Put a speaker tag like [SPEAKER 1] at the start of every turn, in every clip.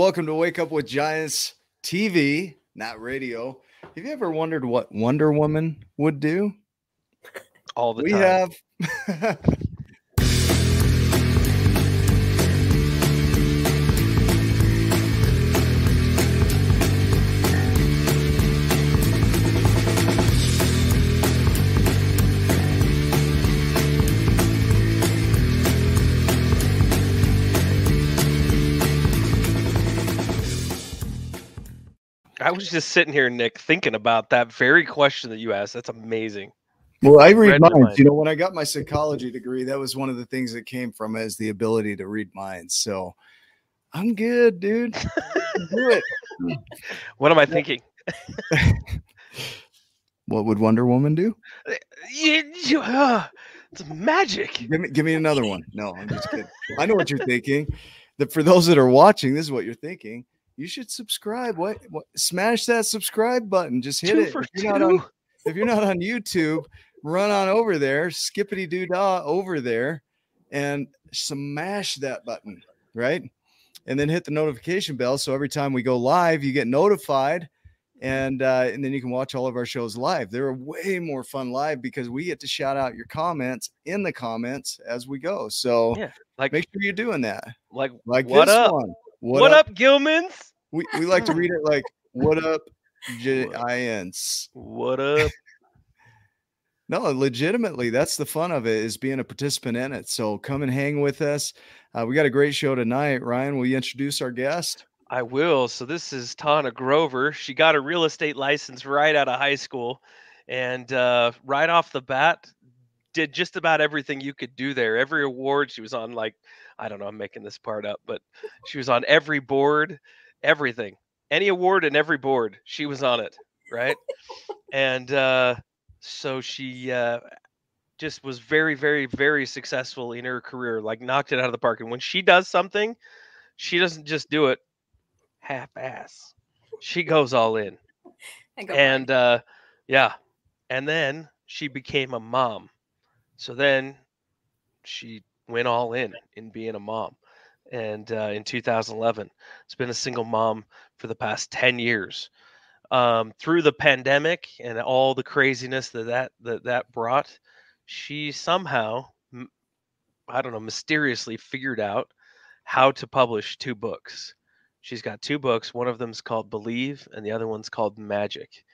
[SPEAKER 1] Welcome to Wake Up with Giants TV, not radio. Have you ever wondered what Wonder Woman would do?
[SPEAKER 2] All the time.
[SPEAKER 1] we
[SPEAKER 2] time.
[SPEAKER 1] have.
[SPEAKER 2] was just sitting here, Nick, thinking about that very question that you asked. That's amazing.
[SPEAKER 1] Well, I read
[SPEAKER 2] Read
[SPEAKER 1] minds.
[SPEAKER 2] mind.
[SPEAKER 1] You know, when I got my psychology degree, that was one of the things that came from is the ability to read minds. So I'm good, dude. Do it.
[SPEAKER 2] What am I thinking?
[SPEAKER 1] What would Wonder Woman do?
[SPEAKER 2] Uh, it's magic.
[SPEAKER 1] Give me, give me another one. No, I'm just kidding. I know what you're thinking. That for those that are watching, this is what you're thinking. You should subscribe. What, what smash that subscribe button. Just hit
[SPEAKER 2] Two
[SPEAKER 1] it. If you're, not on, if you're not on YouTube, run on over there, skippity doo dah over there, and smash that button, right? And then hit the notification bell. So every time we go live, you get notified. And uh, and then you can watch all of our shows live. They're way more fun live because we get to shout out your comments in the comments as we go. So
[SPEAKER 2] Yeah, Like,
[SPEAKER 1] make sure you're doing that.
[SPEAKER 2] like,
[SPEAKER 1] Like
[SPEAKER 2] what up?
[SPEAKER 1] one.
[SPEAKER 2] What, up, Gilmans?
[SPEAKER 1] We, we like to read it like what up giants.
[SPEAKER 2] What up?
[SPEAKER 1] No, legitimately, that's the fun of it is being a participant in it. So come and hang with us. Uh, we got a great show tonight. Ryan, will you introduce our guest?
[SPEAKER 2] I will. So this is Tana Grover. She got a real estate license right out of high school, and uh, right off the bat, did just about everything you could do there. Every award she was on, like I don't know, I'm making this part up, but she was on every board, everything, any award and every board, she was on it, right? and uh, so she uh, just was very, very, very successful in her career. Like knocked it out of the park. And when she does something, she doesn't just do it half ass. She goes all in.
[SPEAKER 3] Go.
[SPEAKER 2] And uh yeah. And then she became a mom. So then she went all in in being a mom. And uh, in 2011, it's been a single mom for the past 10 years. Um, through the pandemic and all the craziness that that that, that brought, she somehow, I don't know, mysteriously figured out how to publish two books. She's got two books. One of them's called Believe, and the other one's called Magic.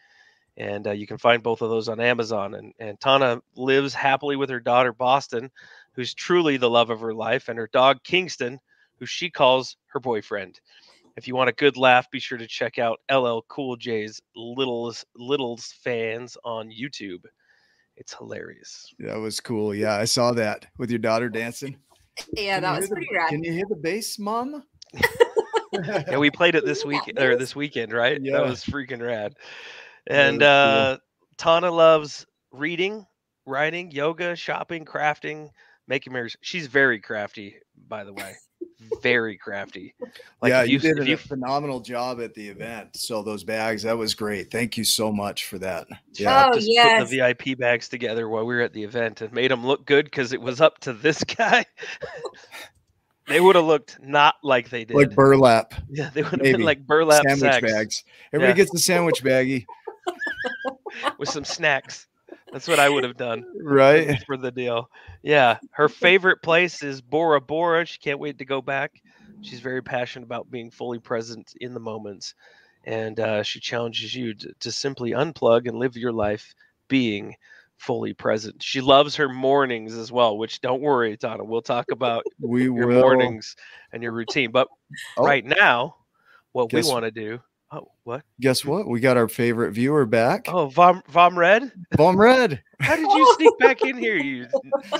[SPEAKER 2] And uh, you can find both of those on Amazon. And, and Tana lives happily with her daughter, Bostyn, who's truly the love of her life, and her dog, Kingston, who she calls her boyfriend. If you want a good laugh, be sure to check out LL Cool J's Littles Littles fans on YouTube. It's hilarious.
[SPEAKER 1] That was cool. Yeah, I saw that with your daughter dancing.
[SPEAKER 3] yeah,
[SPEAKER 1] Can
[SPEAKER 3] that was
[SPEAKER 1] hear the-
[SPEAKER 3] pretty rad.
[SPEAKER 1] Can you hear the bass, mom?
[SPEAKER 2] Yeah, we played it this week or this weekend, right?
[SPEAKER 1] Yeah.
[SPEAKER 2] That was freaking rad. And
[SPEAKER 1] was cool.
[SPEAKER 2] uh Tana loves reading, writing, yoga, shopping, crafting, making mirrors. She's very crafty, by the way. Very crafty.
[SPEAKER 1] yeah,
[SPEAKER 2] if
[SPEAKER 1] you, did
[SPEAKER 2] if
[SPEAKER 1] a phenomenal job at the event. So those bags, that was great. Thank you so much for that. Yeah.
[SPEAKER 3] Oh, yes.
[SPEAKER 2] put the VIP bags together while we were at the event and made them look good because it was up to this guy. they would have looked not like they did.
[SPEAKER 1] Like burlap
[SPEAKER 2] yeah, they would have been like burlap
[SPEAKER 1] sandwich
[SPEAKER 2] sacks
[SPEAKER 1] bags. Everybody
[SPEAKER 2] Yeah.
[SPEAKER 1] gets the sandwich baggie,
[SPEAKER 2] with some snacks. That's what I would have done.
[SPEAKER 1] right?
[SPEAKER 2] for the deal. Yeah, her favorite place is Bora Bora. She can't wait to go back. She's very passionate about being fully present in the moments, and uh, she challenges you to, to simply unplug and live your life being fully present. She loves her mornings as well. Which don't worry, Donna. We'll talk about
[SPEAKER 1] We
[SPEAKER 2] your
[SPEAKER 1] will.
[SPEAKER 2] mornings and your routine. But
[SPEAKER 1] Oh,
[SPEAKER 2] right now, what we want to do. Oh, what?
[SPEAKER 1] Guess what? We got our favorite viewer back.
[SPEAKER 2] Oh, Vom Vom Red.
[SPEAKER 1] Vom Red.
[SPEAKER 2] How did you sneak back in here, you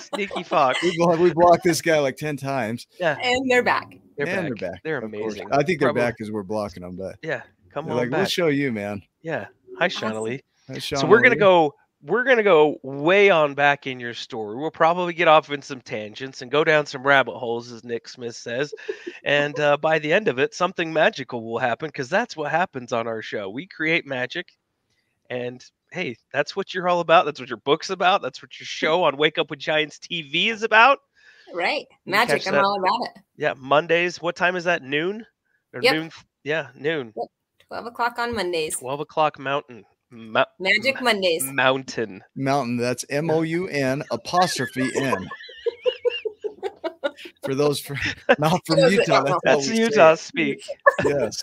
[SPEAKER 2] sneaky fox?
[SPEAKER 1] We, blo- we blocked this guy like 10 times.
[SPEAKER 2] Yeah,
[SPEAKER 3] and they're back.
[SPEAKER 2] they're
[SPEAKER 1] and
[SPEAKER 2] back.
[SPEAKER 1] they're back.
[SPEAKER 2] They're
[SPEAKER 1] of course.
[SPEAKER 2] amazing.
[SPEAKER 1] I think they're
[SPEAKER 2] Probably-
[SPEAKER 1] back because we're blocking them, but
[SPEAKER 2] Yeah, come
[SPEAKER 1] they're
[SPEAKER 2] on
[SPEAKER 1] like, we'll show you, man.
[SPEAKER 2] yeah, hi,
[SPEAKER 3] Awesome.
[SPEAKER 2] Shauna
[SPEAKER 1] Hi,
[SPEAKER 2] So we're gonna
[SPEAKER 1] Lee.
[SPEAKER 2] go. We're gonna go way on back in your story. We'll probably get off in some tangents and go down some rabbit holes, as Nick Smith says. And uh, by the end of it, something magical will happen because that's what happens on our show. We create magic, and hey, that's what you're all about. That's what your book's about. That's what your show on Wake Up with Giants TV is about.
[SPEAKER 3] Right. Magic. I'm
[SPEAKER 2] that?
[SPEAKER 3] all about it.
[SPEAKER 2] Yeah, Mondays. What time is that? Noon. Or
[SPEAKER 3] Yep.
[SPEAKER 2] noon. Yeah, noon.
[SPEAKER 3] 12 o'clock on Mondays.
[SPEAKER 2] Twelve o'clock mountain. Mou-
[SPEAKER 3] Magic Mondays.
[SPEAKER 2] mountain.
[SPEAKER 1] Mountain. That's M O U N apostrophe N. For those from not from
[SPEAKER 3] Those
[SPEAKER 1] Utah,
[SPEAKER 3] don't
[SPEAKER 1] that's,
[SPEAKER 3] know.
[SPEAKER 1] how
[SPEAKER 2] That's
[SPEAKER 1] we say.
[SPEAKER 2] Utah speak.
[SPEAKER 1] Yes,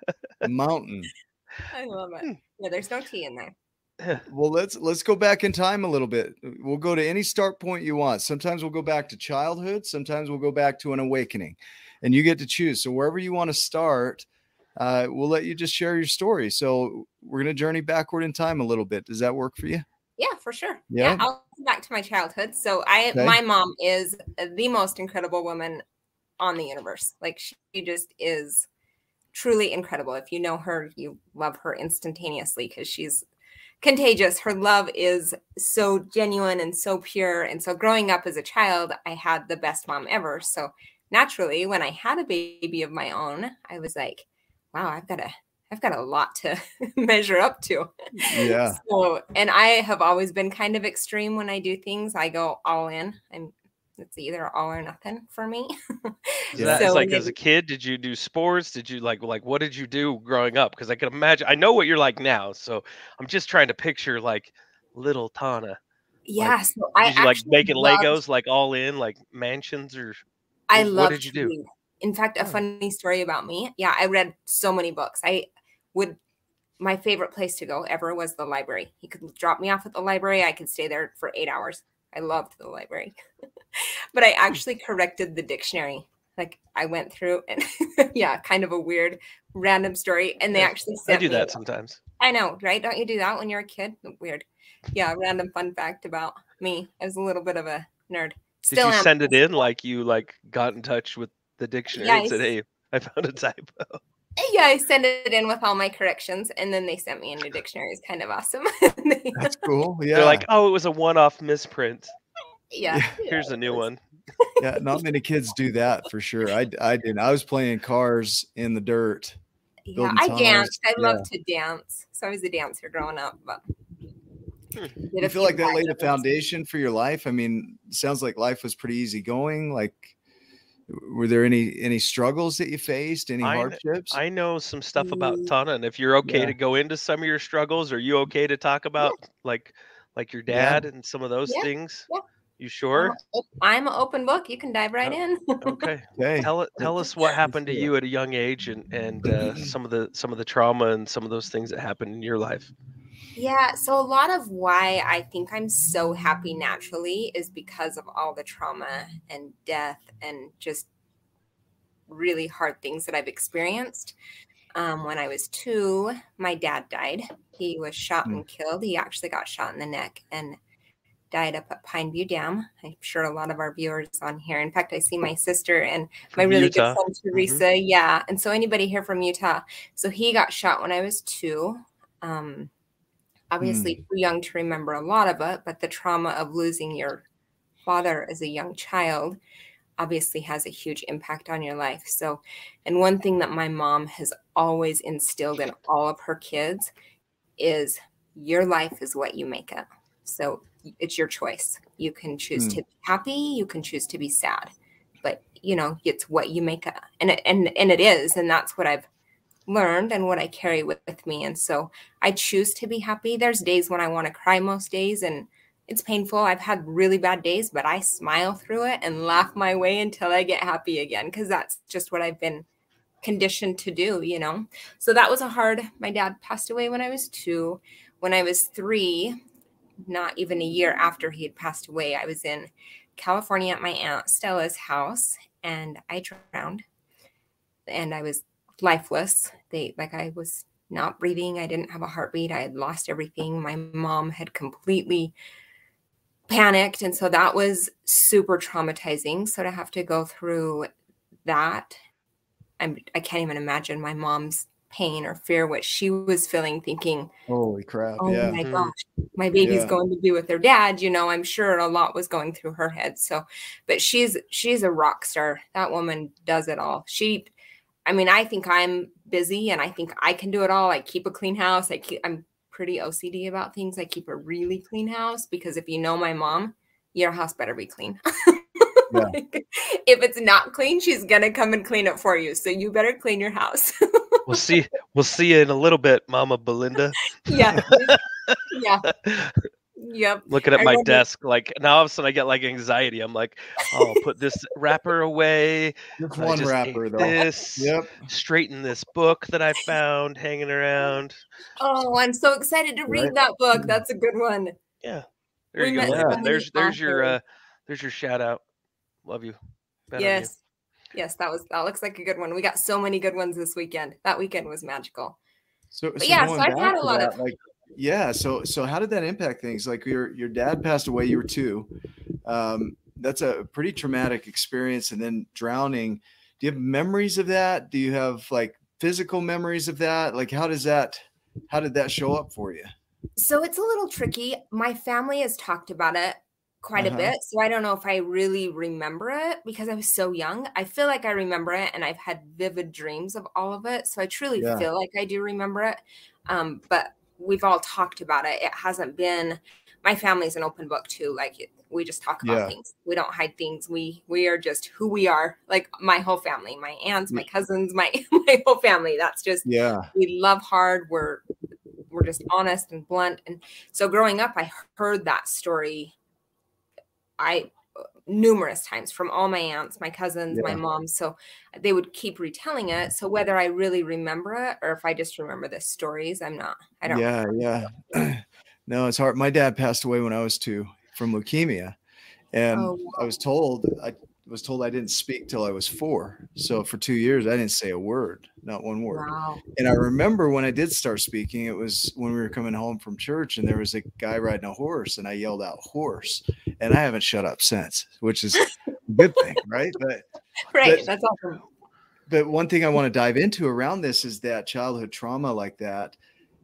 [SPEAKER 1] mountain.
[SPEAKER 3] I love it. Hmm. Yeah, there's no T in there.
[SPEAKER 1] Well, let's let's go back in time a little bit. We'll go to any start point you want. Sometimes we'll go back to childhood. Sometimes we'll go back to an awakening, and you get to choose. So wherever you want to start, uh, we'll let you just share your story. So we're gonna journey backward in time a little bit. Does that work for you?
[SPEAKER 3] Yeah, for sure.
[SPEAKER 1] Yeah.
[SPEAKER 3] I'll go back to my childhood. So I
[SPEAKER 1] Okay.
[SPEAKER 3] my mom is the most incredible woman on the universe. Like she just is truly incredible. If you know her, you love her instantaneously because she's contagious. Her love is so genuine and so pure. And so growing up as a child, I had the best mom ever. So naturally, when I had a baby of my own, I was like, wow, I've got a I've got a lot to measure up to.
[SPEAKER 1] Yeah.
[SPEAKER 3] So, and I have always been kind of extreme when I do things. I go all in. I'm it's either all or nothing for me.
[SPEAKER 2] So
[SPEAKER 1] Yeah.
[SPEAKER 2] that's
[SPEAKER 3] So
[SPEAKER 2] like
[SPEAKER 3] then-
[SPEAKER 2] as a kid, did you do sports? Did you like like what did you do growing up? Because I can imagine I know what you're like now, so I'm just trying to picture like little Tana.
[SPEAKER 3] yeah, so I
[SPEAKER 2] Did you like making
[SPEAKER 3] loved-
[SPEAKER 2] Legos like all in like mansions or
[SPEAKER 3] I
[SPEAKER 2] love what did you do?
[SPEAKER 3] In fact, a
[SPEAKER 2] Oh.
[SPEAKER 3] funny story about me. Yeah, I read so many books. I would my favorite place to go ever was the library. He could drop me off at the library. I could stay there for 8 hours. I loved the library. but I hmm. actually corrected the dictionary. Like I went through and yeah, kind of a weird random story and they
[SPEAKER 2] Yeah,
[SPEAKER 3] actually
[SPEAKER 2] I
[SPEAKER 3] sent
[SPEAKER 2] do
[SPEAKER 3] me
[SPEAKER 2] that sometimes.
[SPEAKER 3] I know, right? Don't you do that when you're a kid? Weird. Yeah, random fun fact about me. I was a little bit of a nerd.
[SPEAKER 2] Did you
[SPEAKER 3] am.
[SPEAKER 2] send it in like you like got in touch with the dictionary and said, "Hey, I found a typo."
[SPEAKER 3] Yeah, I sent it in with all my corrections, and then they sent me a new dictionary. It's kind of awesome. They-
[SPEAKER 1] That's cool. Yeah.
[SPEAKER 2] They're like, "Oh, it was a one-off misprint.
[SPEAKER 3] yeah,
[SPEAKER 2] Here's a new one."
[SPEAKER 1] yeah, not many kids do that for sure. I I didn't. I was playing cars in the dirt.
[SPEAKER 3] yeah. I
[SPEAKER 1] tunnels.
[SPEAKER 3] danced. I
[SPEAKER 1] Yeah.
[SPEAKER 3] love to dance, so I was a dancer growing up. But
[SPEAKER 2] Hmm.
[SPEAKER 3] did
[SPEAKER 1] You feel like that laid a foundation for your life? I mean, sounds like life was pretty easy going. Like, were there any any struggles that you faced? Any
[SPEAKER 2] I
[SPEAKER 1] hardships?
[SPEAKER 2] I know some stuff about
[SPEAKER 3] Mm.
[SPEAKER 2] Tana, and if you're okay
[SPEAKER 1] Yeah.
[SPEAKER 2] to go into some of your struggles, are you okay to talk about like like your
[SPEAKER 1] Yeah.
[SPEAKER 2] dad and some of those
[SPEAKER 3] Yeah,
[SPEAKER 2] things?
[SPEAKER 3] yeah.
[SPEAKER 2] You sure?
[SPEAKER 3] I'm an open book. You can dive right in.
[SPEAKER 2] Okay.
[SPEAKER 1] okay.
[SPEAKER 2] Tell it. Tell us what happened to you at a young age, and and uh, some of the some of the trauma and some of those things that happened in your life.
[SPEAKER 3] Yeah, so a lot of why I think I'm so happy naturally is because of all the trauma and death and just really hard things that I've experienced. Um, when I was two, my dad died. He was shot
[SPEAKER 1] Hmm.
[SPEAKER 3] and killed. He actually got shot in the neck and died up at Pineview Dam. I'm sure a lot of our viewers on here. In fact, I see my sister and my really
[SPEAKER 2] Utah.
[SPEAKER 3] good friend Teresa. Yeah, and so anybody here from Utah. So he got shot when I was two. Um, obviously too young to remember a lot of it, but the trauma of losing your father as a young child obviously has a huge impact on your life. So, and one thing that my mom has always instilled in all of her kids is your life is what you make it. So it's your choice. You can choose
[SPEAKER 1] Hmm.
[SPEAKER 3] to be happy, you can choose to be sad, but you know, it's what you make it. And it, and and it is, and that's what I've learned and what I carry with, me. And so I choose to be happy. There's days when I want to cry most days and it's painful. I've had really bad days, but I smile through it and laugh my way until I get happy again because that's just what I've been conditioned to do, you know. So that was a hard. My dad passed away when I was 2. When I was 3, not even a year after he had passed away, I was in California at my aunt Stella's house and I drowned. And I was lifeless. They like I was not breathing. I didn't have a heartbeat. I had lost everything. My mom had completely panicked. And so that was super traumatizing. So to have to go through that, I'm, I can't even imagine my mom's pain or fear, what she was feeling, thinking,
[SPEAKER 1] Holy crap!
[SPEAKER 3] oh
[SPEAKER 1] yeah.
[SPEAKER 3] my
[SPEAKER 2] Mhm.
[SPEAKER 3] gosh, my baby's
[SPEAKER 1] Yeah.
[SPEAKER 3] going to be with their dad. You know, I'm sure a lot was going through her head. So, but she's she's a rock star. That woman does it all. She, I mean, I think I'm busy and I think I can do it all. I keep a clean house. I keep, I'm pretty OCD about things. I keep a really clean house because if you know my mom, your house better be clean.
[SPEAKER 1] Yeah.
[SPEAKER 3] Like, if it's not clean, she's gonna come and clean it for you. So you better clean your house.
[SPEAKER 2] We'll see. We'll see you in a little bit, Mama Belinda.
[SPEAKER 3] yeah. Yeah. Yep.
[SPEAKER 2] Looking at
[SPEAKER 3] I
[SPEAKER 2] my
[SPEAKER 3] remember-
[SPEAKER 2] desk, like now all of a sudden I get like anxiety. I'm like, oh, put this wrapper away.
[SPEAKER 1] Just
[SPEAKER 2] I
[SPEAKER 1] one wrapper though.
[SPEAKER 2] This.
[SPEAKER 1] Yep.
[SPEAKER 2] Straighten this book that I found hanging around.
[SPEAKER 3] Oh, I'm so excited to read
[SPEAKER 1] Right.
[SPEAKER 3] that book. That's a good one.
[SPEAKER 2] Yeah. There
[SPEAKER 3] We
[SPEAKER 2] you go.
[SPEAKER 3] met
[SPEAKER 2] Linda.
[SPEAKER 1] so
[SPEAKER 3] many
[SPEAKER 2] There's there's your uh there's your shout out. Love you. Bet on you.
[SPEAKER 3] Yes. Yes, that was that looks like a good one. We got so many good ones this weekend. That weekend was magical.
[SPEAKER 1] So, so
[SPEAKER 3] yeah, so I've had a lot
[SPEAKER 1] that,
[SPEAKER 3] of-
[SPEAKER 1] like yeah. So so how did that impact things? Like your your dad passed away, you were two. Um, that's a pretty traumatic experience, and then drowning. Do you have memories of that? Do you have like physical memories of that? Like how does that how did that show up for you?
[SPEAKER 3] So it's a little tricky. My family has talked about it quite
[SPEAKER 1] Uh-huh.
[SPEAKER 3] a bit. So I don't know if I really remember it because I was so young. I feel like I remember it and I've had vivid dreams of all of it. So I truly
[SPEAKER 1] Yeah.
[SPEAKER 3] feel like I do remember it. Um, but we've all talked about it. It hasn't been my family's an open book too. Like we just talk about
[SPEAKER 1] Yeah.
[SPEAKER 3] things. We don't hide things. We we are just who we are. Like my whole family, my aunts, mm. my cousins, my my whole family. That's just
[SPEAKER 1] Yeah.
[SPEAKER 3] we love hard we're we're just honest and blunt and so growing up i heard that story i numerous times from all my aunts my cousins my mom so uh, they would keep retelling it so whether i really remember it or if i just remember the stories i'm not i don't
[SPEAKER 1] Yeah, yeah. no, it's hard. My dad passed away when I was two from leukemia, and
[SPEAKER 3] Oh,
[SPEAKER 1] I was told I was told I didn't speak till I was four. So mm. for two years, I didn't say a word, not one word.
[SPEAKER 3] wow
[SPEAKER 1] And I remember when I did start speaking, it was when we were coming home from church, and there was a guy riding a horse, and I yelled out "horse," and I haven't shut up since, which is a good thing, right? But
[SPEAKER 3] right
[SPEAKER 1] But-
[SPEAKER 3] that's awesome
[SPEAKER 1] but one thing I want to dive into around this is that childhood trauma like that,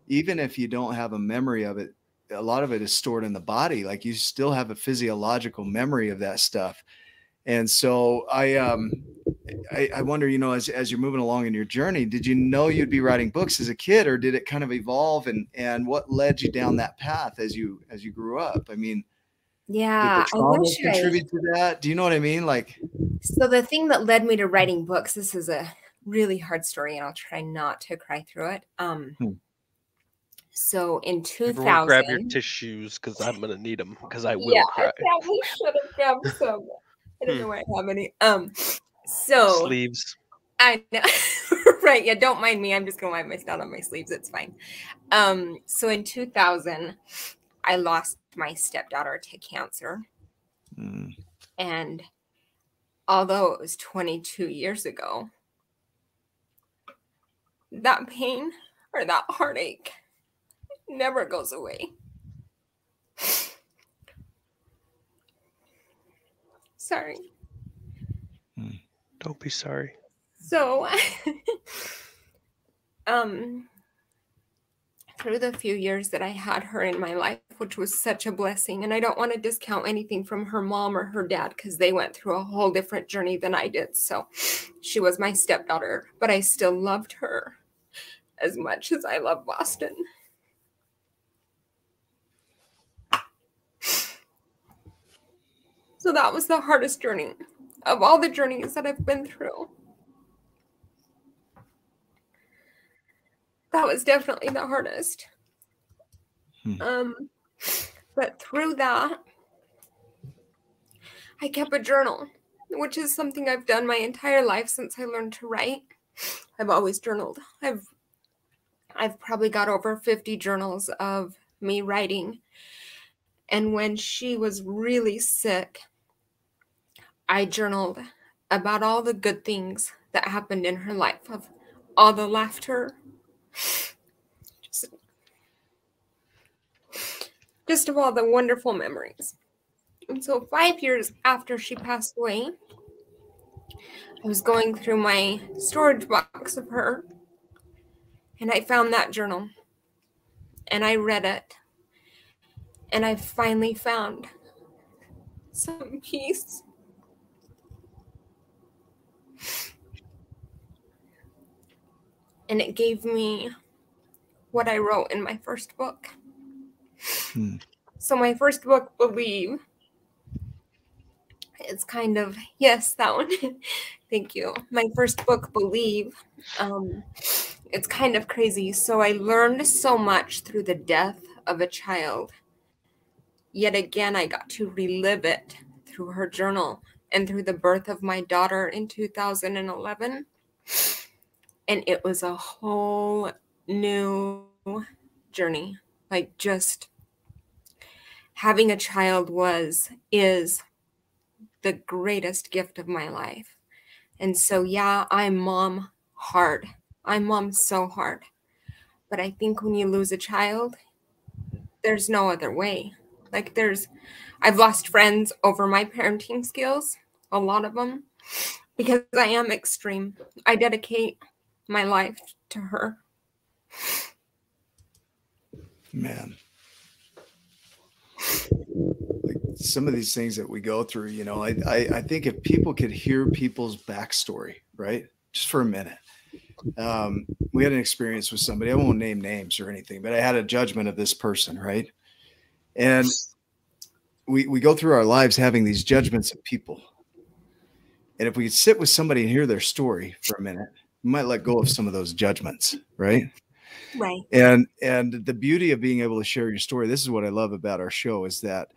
[SPEAKER 1] even if you don't have a memory of it, a lot of it is stored in the body. Like you still have a physiological memory of that stuff. And so I um I, I wonder, you know, as as you're moving along in your journey, did you know you'd be writing books as a kid or did it kind of evolve and and what led you down that path as you as you grew up? I mean,
[SPEAKER 3] yeah
[SPEAKER 1] did the
[SPEAKER 3] i
[SPEAKER 1] trauma
[SPEAKER 3] wish I,
[SPEAKER 1] contribute to that? Do you know what I mean? Like
[SPEAKER 3] so the thing that led me to writing books this is a really hard story and i'll try not to cry through it um
[SPEAKER 1] Hmm.
[SPEAKER 3] so in 2000
[SPEAKER 2] Everyone grab your tissues because I'm gonna need them because I will
[SPEAKER 3] yeah,
[SPEAKER 2] cry.
[SPEAKER 3] I probably should have grabbed some. I don't know where I have any. Um, so
[SPEAKER 2] Sleeves.
[SPEAKER 3] I know, right? Yeah, don't mind me. I'm just gonna wipe my snot on my sleeves. It's fine. Um, so in 2000, I lost my stepdaughter to cancer,
[SPEAKER 1] mm,
[SPEAKER 3] and although it was 22 years ago, that pain or that heartache never goes away. Sorry.
[SPEAKER 2] Don't be sorry.
[SPEAKER 3] So, um, through the few years that I had her in my life, which was such a blessing, and I don't want to discount anything from her mom or her dad because they went through a whole different journey than I did. So, she was my stepdaughter, but I still loved her as much as I love Bostyn. So, that was the hardest journey of all the journeys that I've been through. That was definitely the hardest.
[SPEAKER 1] Hmm.
[SPEAKER 3] Um, but through that, I kept a journal, which is something I've done my entire life since I learned to write. I've always journaled. I've I've probably got over 50 journals of me writing. And when she was really sick, I journaled about all the good things that happened in her life, of all the laughter, just, just of all the wonderful memories. And so, five years after she passed away, I was going through my storage box of her, and I found that journal, and I read it, and I finally found some peace. And it gave me what I wrote in my first book.
[SPEAKER 1] Hmm.
[SPEAKER 3] So, my first book, Believe, it's kind of yes, that one. Thank you. My first book, Believe. Um, it's kind of crazy. So I learned so much through the death of a child. Yet again, I got to relive it through her journal and through the birth of my daughter in 2011. And it was a whole new journey. Like just having a child was, is the greatest gift of my life. And so, yeah, I'm mom hard. I'm mom so hard. But I think when you lose a child, there's no other way. Like, there's, I've lost friends over my parenting skills, a lot of them, because I am extreme. I dedicate my life to her.
[SPEAKER 1] Man. Like some of these things that we go through, you know, I, I, I think if people could hear people's backstory, right? Just for a minute. Um, we had an experience with somebody. I won't name names or anything, but I had a judgment of this person, right? And we we go through our lives having these judgments of people. And if we could sit with somebody and hear their story for a minute, we might let go of some of those judgments, right?
[SPEAKER 3] Right.
[SPEAKER 1] And and the beauty of being able to share your story, this is what I love about our show is that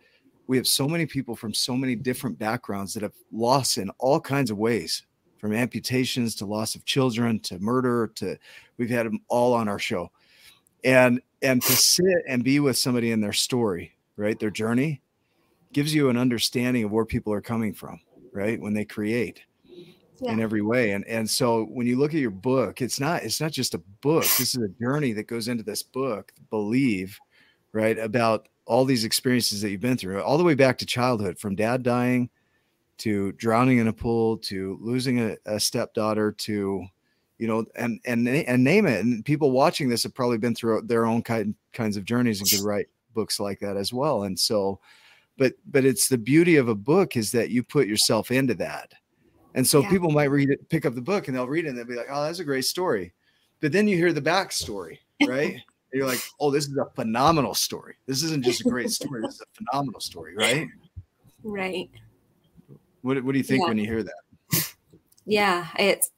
[SPEAKER 1] we have so many people from so many different backgrounds that have lost in all kinds of ways, from amputations to loss of children to murder to we've had them all on our show. And and to sit and be with somebody in their story, right? Their journey gives you an understanding of where people are coming from, right? When they create
[SPEAKER 3] Yeah.
[SPEAKER 1] in every way. And and so when you look at your book, it's not it's not just a book. This is a journey that goes into this book, believe, right? About all these experiences that you've been through, all the way back to childhood, from dad dying to drowning in a pool to losing a, a stepdaughter to you know and and and name it and people watching this have probably been through their own kind kinds of journeys and could write books like that as well and so but but it's the beauty of a book is that you put yourself into that and so
[SPEAKER 3] Yeah.
[SPEAKER 1] people might read it pick up the book and they'll read it and they'll be like oh that's a great story but then you hear the backstory right you're like oh this is a phenomenal story this isn't just a great story this is a phenomenal story right
[SPEAKER 3] Right.
[SPEAKER 1] what, what do you think
[SPEAKER 3] Yeah.
[SPEAKER 1] when you hear that
[SPEAKER 3] Yeah, it's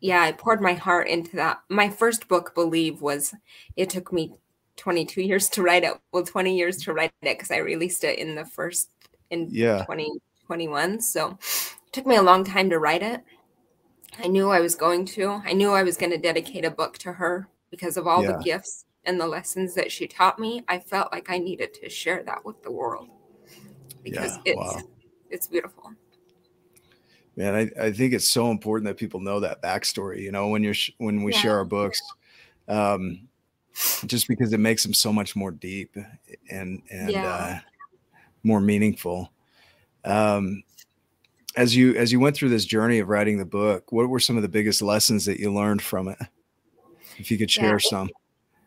[SPEAKER 3] yeah, I poured my heart into that. My first book, Believe, was it took me 22 years to write it. Well, 20 years to write it because I released it in the first in
[SPEAKER 1] Yeah.
[SPEAKER 3] 2021. So it took me a long time to write it. I knew I was going to. I knew I was going to dedicate a book to her because of all
[SPEAKER 1] Yeah.
[SPEAKER 3] the gifts and the lessons that she taught me. I felt like I needed to share that with the world because
[SPEAKER 1] Yeah,
[SPEAKER 3] it's
[SPEAKER 1] wow.
[SPEAKER 3] it's beautiful.
[SPEAKER 1] Man I, I think it's so important that people know that backstory you know when you're sh- when we share our books um just because it makes them so much more deep and and
[SPEAKER 3] Yeah.
[SPEAKER 1] uh more meaningful. Um as you as you went through this journey of writing the book what were some of the biggest lessons that you learned from it? If you could share
[SPEAKER 3] it-
[SPEAKER 1] some.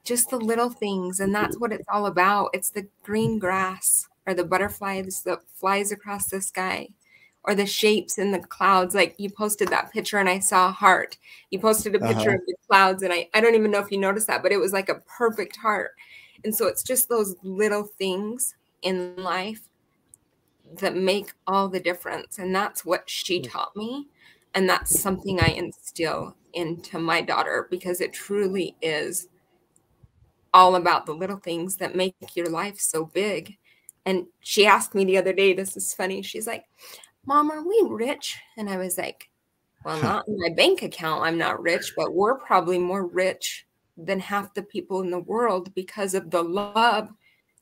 [SPEAKER 3] just the little things and that's what it's all about. It's the green grass or the butterflies that flies across the sky or the shapes in the clouds like you posted that picture and i saw a heart you posted a picture
[SPEAKER 1] Uh-huh.
[SPEAKER 3] of the clouds and I, I don't even know if you noticed that but it was like a perfect heart and so it's just those little things in life that make all the difference and that's what she taught me and that's something i instill into my daughter because it truly is all about the little things that make your life so big. And she asked me the other day, this is funny. She's like, Mom, are we rich? And I was like, Well, not in my bank account. I'm not rich, but we're probably more rich than half the people in the world because of the love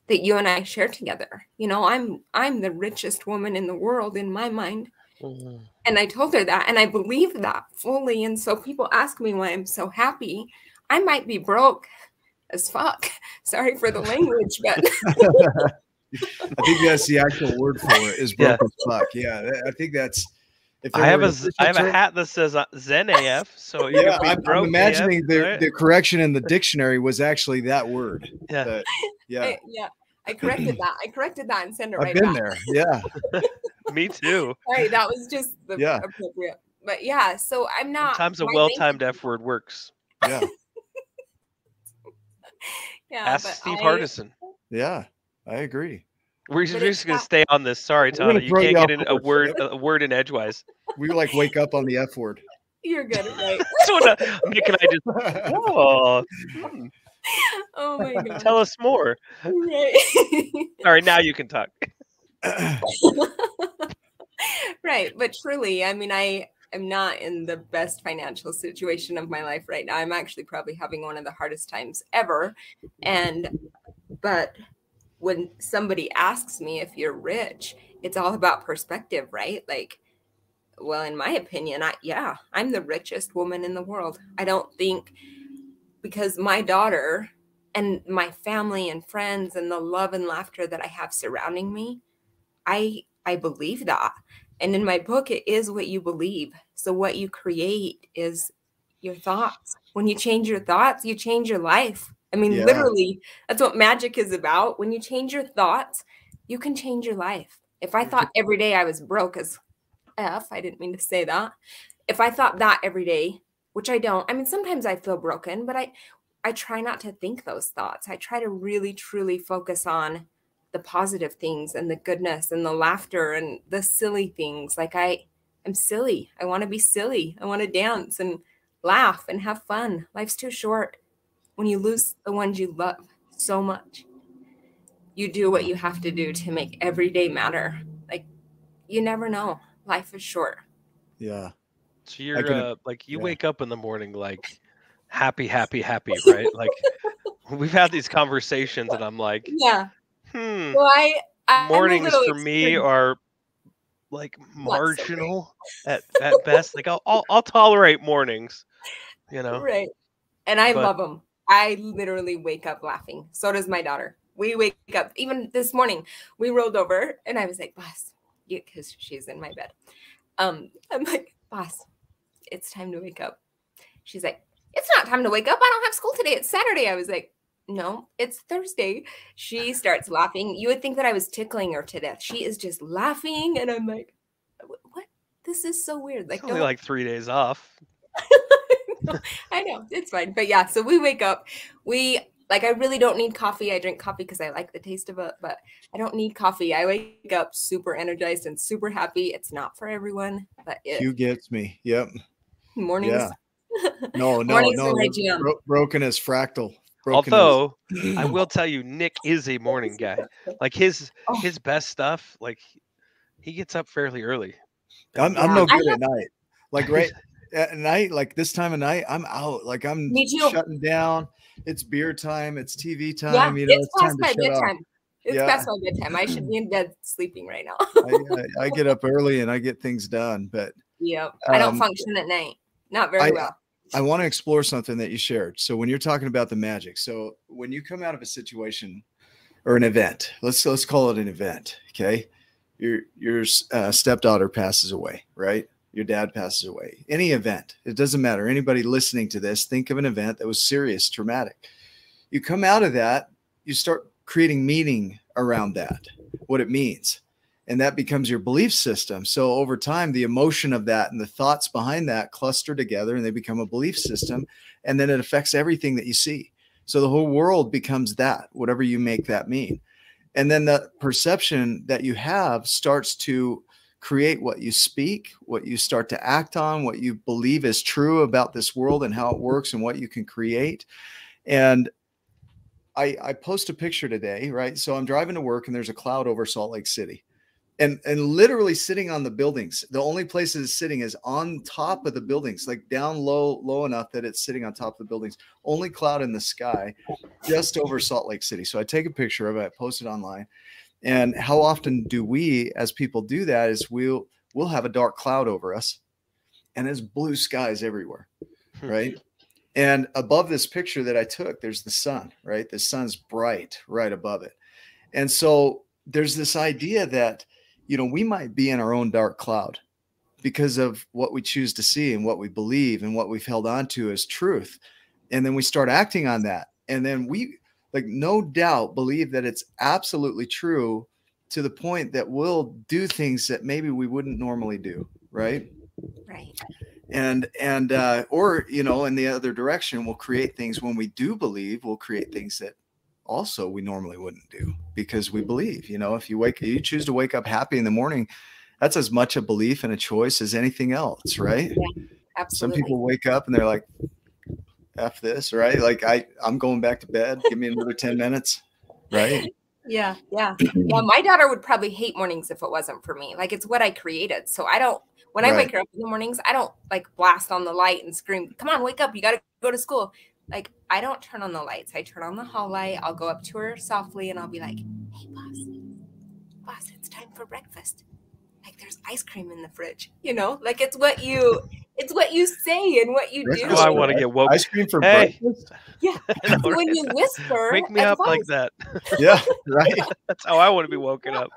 [SPEAKER 3] that you and I share together. You know, I'm I'm the richest woman in the world in my mind.
[SPEAKER 2] Mhm.
[SPEAKER 3] And I told her that, and I believe that fully. And so people ask me why I'm so happy. I might be broke as fuck. Sorry for the language, but
[SPEAKER 1] i think that's the actual word for it is
[SPEAKER 2] Yeah.
[SPEAKER 1] as fuck yeah I think that's if
[SPEAKER 2] I have
[SPEAKER 1] were
[SPEAKER 2] a
[SPEAKER 1] an
[SPEAKER 2] z- I have
[SPEAKER 1] official
[SPEAKER 2] a hat that says uh, Zen AF, so
[SPEAKER 1] yeah, I'm, I'm imagining
[SPEAKER 2] AF,
[SPEAKER 1] the,
[SPEAKER 2] right?
[SPEAKER 1] the correction in the dictionary was actually that word.
[SPEAKER 2] Yeah.
[SPEAKER 1] But, yeah,
[SPEAKER 3] I, yeah, I corrected that. I corrected that and sent it
[SPEAKER 1] I've
[SPEAKER 3] right
[SPEAKER 1] been
[SPEAKER 3] back.
[SPEAKER 1] there. Yeah,
[SPEAKER 2] Me too.
[SPEAKER 3] Sorry, that was just the
[SPEAKER 1] Yeah.
[SPEAKER 3] appropriate. But yeah, so I'm not.
[SPEAKER 2] Sometimes a
[SPEAKER 3] well-timed
[SPEAKER 2] F word works.
[SPEAKER 1] yeah,
[SPEAKER 3] Yeah,
[SPEAKER 2] Ask Steve
[SPEAKER 3] I-
[SPEAKER 2] Hardison.
[SPEAKER 1] yeah. I agree.
[SPEAKER 2] We're
[SPEAKER 3] But
[SPEAKER 2] just gonna stay on this. Sorry,
[SPEAKER 1] We're
[SPEAKER 2] Tana. You can't get in a word a word in edgewise.
[SPEAKER 1] We like wake up on the F word.
[SPEAKER 3] You're good, right?
[SPEAKER 2] So uh, Nick and I just oh
[SPEAKER 3] oh my god.
[SPEAKER 2] tell us more.
[SPEAKER 3] Right.
[SPEAKER 2] All right, now you can talk.
[SPEAKER 3] right. But truly, I mean, I am not in the best financial situation of my life right now. I'm actually probably having one of the hardest times ever. And, but when somebody asks me if you're rich, it's all about perspective, right? Like, well, in my opinion, I, yeah, I'm the richest woman in the world. I don't think because my daughter and my family and friends and the love and laughter that I have surrounding me, I I believe that. And in my book it is what you believe. So what you create is your thoughts. When you change your thoughts, you change your life. I mean
[SPEAKER 1] Yeah.
[SPEAKER 3] literally that's what magic is about. When you change your thoughts, you can change your life. If I thought every day I was broke as F, I didn't mean to say that. If I thought that every day, which I don't. I mean sometimes I feel broken, but I I try not to think those thoughts. I try to really truly focus on the positive things and the goodness and the laughter and the silly things. Like I I'm silly. I want to be silly. I want to dance and laugh and have fun. Life's too short. When you lose the ones you love so much, you do what you have to do to make every day matter. Like you never know. Life is short.
[SPEAKER 1] yeah.
[SPEAKER 2] So you're
[SPEAKER 1] can-
[SPEAKER 2] uh, like you
[SPEAKER 1] yeah.
[SPEAKER 2] wake up in the morning like happy, happy, happy, right? like we've had these conversations, and I'm like,
[SPEAKER 3] Yeah.
[SPEAKER 2] hmm,
[SPEAKER 3] Well, I, I'm
[SPEAKER 2] mornings for me are like
[SPEAKER 3] Not so
[SPEAKER 2] marginal at, at best. Like I'll, I'll I'll tolerate mornings, you know.
[SPEAKER 3] Right. And I
[SPEAKER 2] But-
[SPEAKER 3] love them. I literally wake up laughing. So does my daughter. We wake up, even this morning, we rolled over and I was like, boss, because she's in my bed. Um, I'm like, boss, it's time to wake up. She's like, it's not time to wake up. I don't have school today. It's Saturday. I was like, no, it's Thursday. She starts laughing. You would think that I was tickling her to death. She is just laughing. And I'm like, what? This is so weird. Like,
[SPEAKER 2] It's only like three days off.
[SPEAKER 3] I know it's fine, but yeah. So we wake up. We like. I really don't need coffee. I drink coffee because I like the taste of it, but I don't need coffee. I wake up super energized and super happy. It's not for everyone, but it,
[SPEAKER 1] Hugh gets me. Yep.
[SPEAKER 3] mornings.
[SPEAKER 1] Yeah. No, no,
[SPEAKER 3] Mornings
[SPEAKER 1] no.
[SPEAKER 3] are my
[SPEAKER 1] they're
[SPEAKER 3] jam.
[SPEAKER 1] bro- broken as fractal. Broken as-
[SPEAKER 2] Although I will tell you, Nick is a morning guy. Like his
[SPEAKER 3] Oh.
[SPEAKER 2] his best stuff, like he gets up fairly early.
[SPEAKER 1] I'm, I'm no
[SPEAKER 3] I
[SPEAKER 1] good at night. Like right at night, like this time of night, I'm out. Like I'm shutting down. It's beer time. It's TV time.
[SPEAKER 3] yeah,
[SPEAKER 1] you know,
[SPEAKER 3] it's
[SPEAKER 1] it's,
[SPEAKER 3] past my bedtime. It's
[SPEAKER 1] Yeah.
[SPEAKER 3] past my bedtime. I should be in bed sleeping right now.
[SPEAKER 1] I, I, I get up early and I get things done. But
[SPEAKER 3] yeah, I don't
[SPEAKER 1] Um,
[SPEAKER 3] function at night. Not very
[SPEAKER 1] I-
[SPEAKER 3] well.
[SPEAKER 1] I want to explore something that you shared. So when you're talking about the magic, so when you come out of a situation or an event, let's let's call it an event, okay? Your your uh, stepdaughter passes away, right? Your dad passes away. Any event, it doesn't matter. Anybody listening to this, think of an event that was serious, traumatic. You come out of that, you start creating meaning around that, what it means. And that becomes your belief system. So over time, the emotion of that and the thoughts behind that cluster together and they become a belief system. And then it affects everything that you see. So the whole world becomes that, whatever you make that mean. And then the perception that you have starts to create what you speak, what you start to act on, what you believe is true about this world and how it works and what you can create. And I, I post a picture today, right? So I'm driving to work and there's a cloud over Salt Lake City. And and literally sitting on the buildings. The only place it's sitting is on top of the buildings, like down low, low enough that it's sitting on top of the buildings. Only cloud in the sky, just over Salt Lake City. So I take a picture of it, I post it online. And how often do we as people do that is we'll we'll have a dark cloud over us and there's blue skies everywhere. Hmm. Right. And above this picture that I took, there's the sun, right? The sun's bright right above it. And so there's this idea that, you know, we might be in our own dark cloud because of what we choose to see and what we believe and what we've held on to as truth. And then we start acting on that. And then we, like, no doubt believe that it's absolutely true to the point that we'll do things that maybe we wouldn't normally do. Right
[SPEAKER 3] Right.
[SPEAKER 1] and and uh or you know in the other direction we'll create things when we do believe we'll create things that also we normally wouldn't do because we believe, you know, if you wake you choose to wake up happy in the morning, that's as much a belief and a choice as anything else, right?
[SPEAKER 3] Yeah, absolutely.
[SPEAKER 1] Some people wake up and they're like, F this, right? Like I I'm going back to bed. Give me another 10 minutes. Right.
[SPEAKER 3] Yeah, yeah. Yeah, my daughter would probably hate mornings if it wasn't for me. Like it's what I created. So I don't when I
[SPEAKER 1] Right.
[SPEAKER 3] wake her up in the mornings, I don't like blast on the light and scream, "Come on, wake up. You got to go to school." Like I don't turn on the lights. I turn on the hall light. I'll go up to her softly and I'll be like, "Hey, boss. Boss, it's time for breakfast." Like there's ice cream in the fridge. You know? Like it's what you it's what you say and what you do.
[SPEAKER 1] Breakfast
[SPEAKER 2] Oh, I want to get woke.
[SPEAKER 1] Ice cream for
[SPEAKER 2] Hey.
[SPEAKER 1] breakfast.
[SPEAKER 3] So when you whisper,
[SPEAKER 2] Wake me up like that.
[SPEAKER 1] Yeah, right.
[SPEAKER 2] That's how I want to be woken up.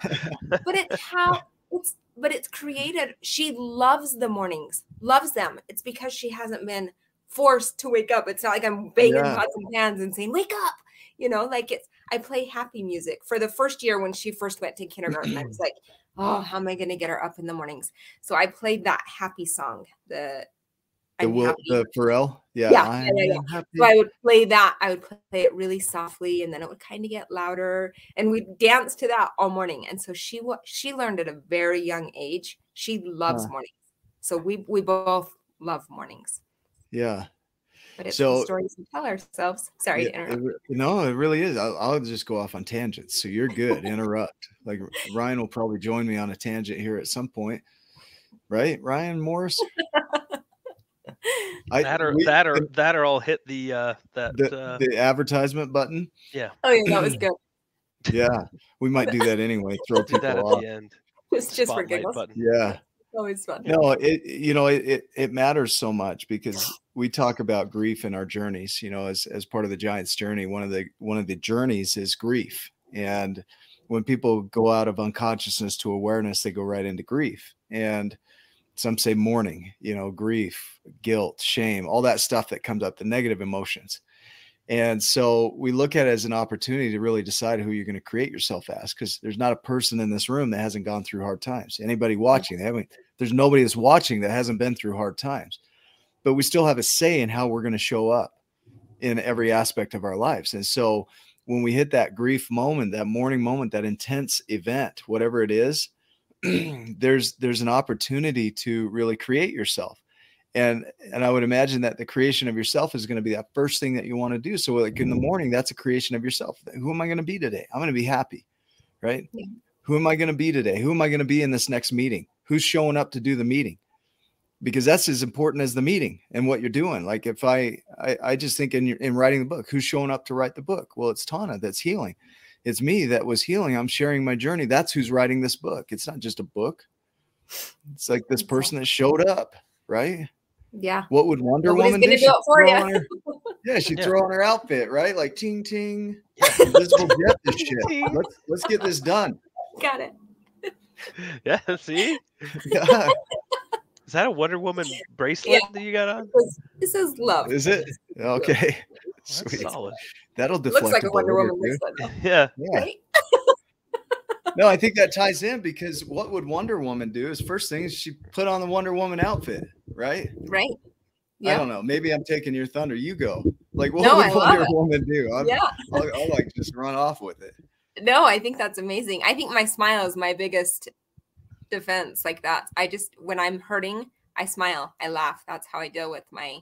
[SPEAKER 3] but it's how it's but it's created she loves the mornings loves them it's because she hasn't been forced to wake up it's not like i'm banging
[SPEAKER 1] Yeah.
[SPEAKER 3] pots and pans and saying wake up you know like it's i play happy music for the first year when she first went to kindergarten i was like oh how am i going to get her up in the mornings so i played that happy song the
[SPEAKER 1] The Will the Pharrell. Yeah.
[SPEAKER 3] Yeah, yeah, yeah. So I would play that. I would play it really softly, and then it would kind of get louder, and we'd dance to that all morning. And so she she learned at a very young age. She loves
[SPEAKER 1] Huh.
[SPEAKER 3] mornings. So we we both love mornings.
[SPEAKER 1] Yeah.
[SPEAKER 3] But it's
[SPEAKER 1] So-
[SPEAKER 3] the stories we tell ourselves. Sorry to
[SPEAKER 1] Yeah,
[SPEAKER 3] interrupt.
[SPEAKER 1] it no, it really is. I'll, I'll just go off on tangents. So you're good. Interrupt. Like Ryan will probably join me on a tangent here at some point, right? Ryan Morris. I,
[SPEAKER 2] That or
[SPEAKER 1] we-
[SPEAKER 2] that or that or I'll hit the uh that
[SPEAKER 1] the,
[SPEAKER 2] uh
[SPEAKER 1] the advertisement button. Yeah.
[SPEAKER 3] Oh yeah, that was good.
[SPEAKER 1] Yeah, we might do that anyway. Throw
[SPEAKER 2] do that at
[SPEAKER 1] off.
[SPEAKER 2] the end.
[SPEAKER 3] It's just for giggles.
[SPEAKER 2] button.
[SPEAKER 1] Yeah.
[SPEAKER 3] Always fun.
[SPEAKER 1] No, it you know it, it it matters so much because we talk about grief in our journeys. You know, as as part of the Giants journey, one of the one of the journeys is grief, and when people go out of unconsciousness to awareness, they go right into grief. And some say mourning, you know, grief, guilt, shame, all that stuff that comes up, the negative emotions. And so we look at it as an opportunity to really decide who you're going to create yourself as, because there's not a person in this room that hasn't gone through hard times. Anybody watching, they haven't there's nobody that's watching that hasn't been through hard times. But we still have a say in how we're going to show up in every aspect of our lives. And so when we hit that grief moment that morning moment that intense event whatever it is there's there's an opportunity to really create yourself. And and i would imagine that the creation of yourself is going to be that first thing that you want to do. So like in the morning that's a creation of yourself. Who am i going to be today? I'm going to be happy right?
[SPEAKER 3] Yeah.
[SPEAKER 1] who am i going to be today? Who am i going to be in this next meeting who's showing up to do the meeting? Because that's as important as the meeting and what you're doing. Like if i i, I just think in your, in writing the book who's showing up to write the book? Well it's tana that's healing. It's me that was healing. I'm sharing my journey. That's who's writing this book. It's not just a book. It's like this person that showed up right?
[SPEAKER 3] Yeah.
[SPEAKER 1] what would wonder
[SPEAKER 3] Nobody's
[SPEAKER 1] woman do?
[SPEAKER 3] do it for
[SPEAKER 1] throw her- yeah she'd
[SPEAKER 2] Yeah.
[SPEAKER 1] throw on her outfit right? Like ting ting. Invisible jet this shit. Let's let's get this done.
[SPEAKER 3] Got it.
[SPEAKER 2] Yeah, see?
[SPEAKER 1] Yeah.
[SPEAKER 2] Is that a Wonder Woman bracelet
[SPEAKER 3] Yeah.
[SPEAKER 2] that you got on?
[SPEAKER 3] This, says love.
[SPEAKER 1] is it okay
[SPEAKER 2] That's
[SPEAKER 1] Sweet.
[SPEAKER 2] solid.
[SPEAKER 1] that'll deflect
[SPEAKER 3] Looks like a Wonder Woman
[SPEAKER 1] two.
[SPEAKER 3] bracelet,
[SPEAKER 2] Yeah.
[SPEAKER 1] yeah
[SPEAKER 3] right?
[SPEAKER 1] No, I think that ties in because what would Wonder Woman do? Is first thing is she put on the Wonder Woman outfit, right?
[SPEAKER 3] Right.
[SPEAKER 1] I don't know. Maybe I'm taking your thunder. You go. Like, what
[SPEAKER 3] No,
[SPEAKER 1] would
[SPEAKER 3] I love
[SPEAKER 1] Wonder
[SPEAKER 3] it.
[SPEAKER 1] Woman do? I'm,
[SPEAKER 3] Yeah.
[SPEAKER 1] I'll, I'll like just run off with it.
[SPEAKER 3] No, I think that's amazing. I think my smile is my biggest defense. Like that. I just when I'm hurting, I smile. I laugh. That's how I deal with my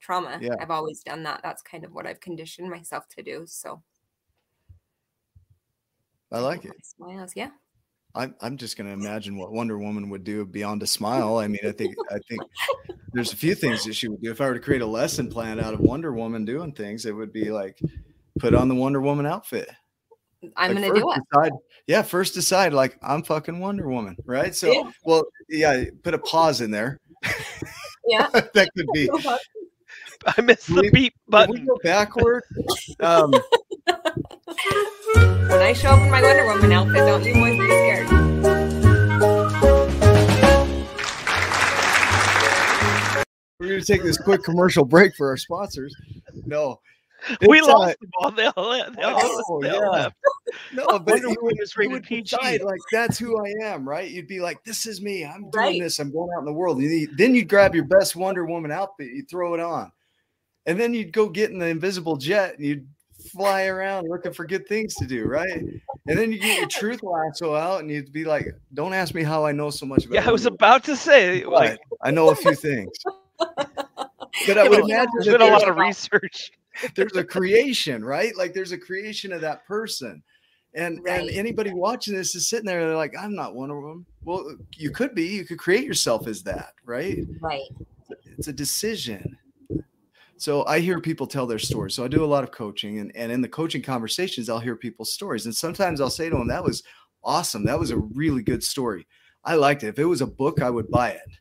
[SPEAKER 3] trauma.
[SPEAKER 1] Yeah.
[SPEAKER 3] I've always done that. That's kind of what I've conditioned myself to do. So
[SPEAKER 1] I like it.
[SPEAKER 3] Smiles, yeah.
[SPEAKER 1] I'm, I'm just going to imagine what Wonder Woman would do beyond a smile. I mean, I think I think there's a few things that she would do. If I were to create a lesson plan out of Wonder Woman doing things, it would be like put on the Wonder Woman outfit.
[SPEAKER 3] I'm
[SPEAKER 1] Like,
[SPEAKER 3] gonna do it.
[SPEAKER 1] Decide, yeah, first decide like I'm fucking Wonder Woman, right? So,
[SPEAKER 3] Yeah.
[SPEAKER 1] well, yeah, put a pause in there.
[SPEAKER 3] Yeah.
[SPEAKER 1] that could be.
[SPEAKER 2] I missed the
[SPEAKER 1] We-
[SPEAKER 2] beep
[SPEAKER 1] Can we
[SPEAKER 2] button.
[SPEAKER 1] go backward? Um,
[SPEAKER 3] When I show up in my Wonder Woman outfit, don't you boys be scared.
[SPEAKER 1] we're going to take this quick commercial break for our sponsors. No,
[SPEAKER 2] We
[SPEAKER 1] It's, uh,
[SPEAKER 2] lost them all. They all, they all,
[SPEAKER 1] Oh,
[SPEAKER 2] they all
[SPEAKER 1] yeah.
[SPEAKER 2] left.
[SPEAKER 1] no, but you would,
[SPEAKER 2] Woman
[SPEAKER 1] you would decide, like that's who I am, right? You'd be like, "This is me. I'm doing
[SPEAKER 3] Right.
[SPEAKER 1] this. I'm going out in the world." You- then you'd grab your best Wonder Woman outfit, you throw it on, and then you'd go get in the invisible jet and you'd fly around looking for good things to do, right? And then you get your truth lasso out and you'd be like, don't ask me how I know so much about
[SPEAKER 2] Yeah, I was
[SPEAKER 1] Wonder
[SPEAKER 2] about to say, like,
[SPEAKER 1] I know a few things. But I would imagine
[SPEAKER 2] there's
[SPEAKER 1] that
[SPEAKER 2] been a lot of research.
[SPEAKER 1] There's a creation, right? Like there's a creation of that person. And and anybody watching this is sitting there, they're like, I'm not one of them. Well, you could be, you could create yourself as that, right?
[SPEAKER 3] Right.
[SPEAKER 1] it's a decision. So I hear people tell their stories. So I do a lot of coaching, and, and in the coaching conversations, I'll hear people's stories. And sometimes I'll say to them, That was awesome. That was a really good story. I liked it. If it was a book, I would buy it.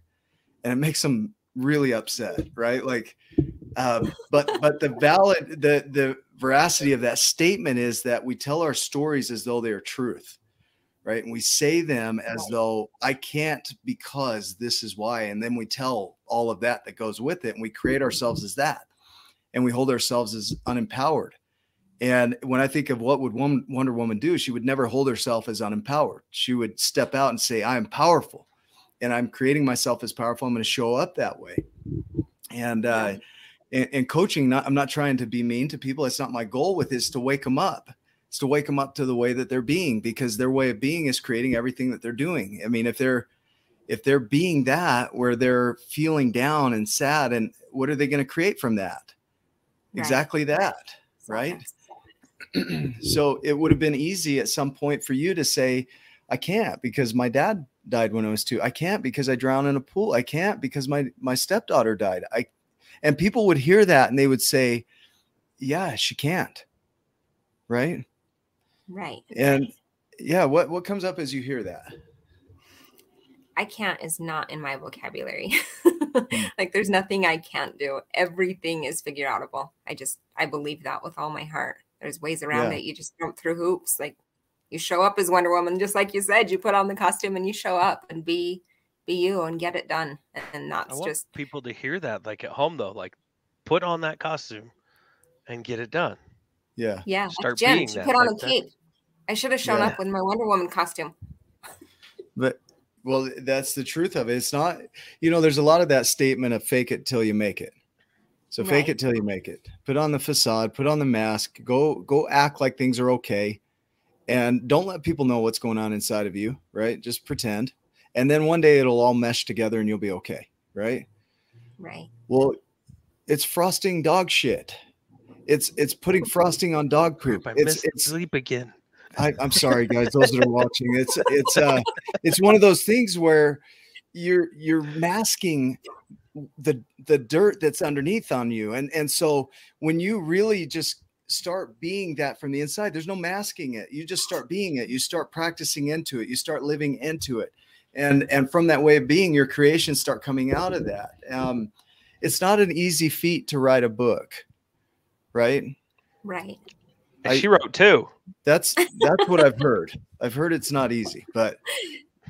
[SPEAKER 1] And it makes them really upset, right? Like, um, but but the valid the the veracity of that statement is that we tell our stories as though they are truth right? And we say them as
[SPEAKER 3] Right.
[SPEAKER 1] though I can't because this is why. And then we tell all of that that goes with it and we create ourselves as that. And we hold ourselves as unempowered. And when I think of what would woman, Wonder Woman do, she would never hold herself as unempowered. She would step out and say, I am powerful and I'm creating myself as powerful. I'm going to show up that way. And, uh, in, in coaching, not, I'm not trying to be mean to people. It's not my goal with is to wake them up It's to wake them up to the way that they're being because their way of being is creating everything that they're doing. I mean, if they're if they're being that where they're feeling down and sad and what are they going to create from that?
[SPEAKER 3] Right.
[SPEAKER 1] Exactly that, right? so it would have been easy at some point for you to say I can't because my dad died when I was 2. I can't because I drowned in a pool. I can't because my my stepdaughter died. I and people would hear that and they would say, "Yeah, she can't." Right?
[SPEAKER 3] Right.
[SPEAKER 1] And yeah, what what comes up as you hear that?
[SPEAKER 3] I can't is not in my vocabulary.
[SPEAKER 1] Hmm.
[SPEAKER 3] like there's nothing I can't do. Everything is figure outable. I just I believe that with all my heart. There's ways around
[SPEAKER 1] Yeah.
[SPEAKER 3] it. You just jump through hoops. Like you show up as Wonder Woman, just like you said. You put on the costume and you show up and be be you and get it done. And
[SPEAKER 2] I
[SPEAKER 3] that's
[SPEAKER 2] want
[SPEAKER 3] just
[SPEAKER 2] people to hear that, like at home though, like put on that costume and get it done.
[SPEAKER 1] Yeah.
[SPEAKER 3] yeah.
[SPEAKER 2] Start
[SPEAKER 3] Like Jen,
[SPEAKER 2] being
[SPEAKER 3] she
[SPEAKER 2] that,
[SPEAKER 3] put on
[SPEAKER 2] like
[SPEAKER 3] a
[SPEAKER 2] that.
[SPEAKER 3] cape. I should have shown
[SPEAKER 1] Yeah.
[SPEAKER 3] up with my Wonder Woman costume.
[SPEAKER 1] But well, that's the truth of it. It's not, you know, there's a lot of that statement of fake it till you make it. So fake it till you make it. Put on the facade, put on the mask, go go act like things are okay. And don't let people know what's going on inside of you, right? Just pretend. And then one day it'll all mesh together and you'll be okay, right?
[SPEAKER 3] Right.
[SPEAKER 1] Well, it's frosting dog shit. It's it's putting frosting on dog poop.
[SPEAKER 2] I
[SPEAKER 1] It's
[SPEAKER 2] missed
[SPEAKER 1] it's
[SPEAKER 2] sleep again.
[SPEAKER 1] I, I'm sorry, guys. Those that are watching, it's it's uh it's one of those things where you're you're masking the the dirt that's underneath on you, and and so when you really just start being that from the inside, there's no masking it. You just start being it. You start practicing into it. You start living into it, and and from that way of being, your creations start coming out of that. Um, it's not an easy feat to write a book, right?
[SPEAKER 3] Right.
[SPEAKER 1] I-
[SPEAKER 2] she wrote two.
[SPEAKER 1] That's that's what I've heard. I've heard it's not easy, but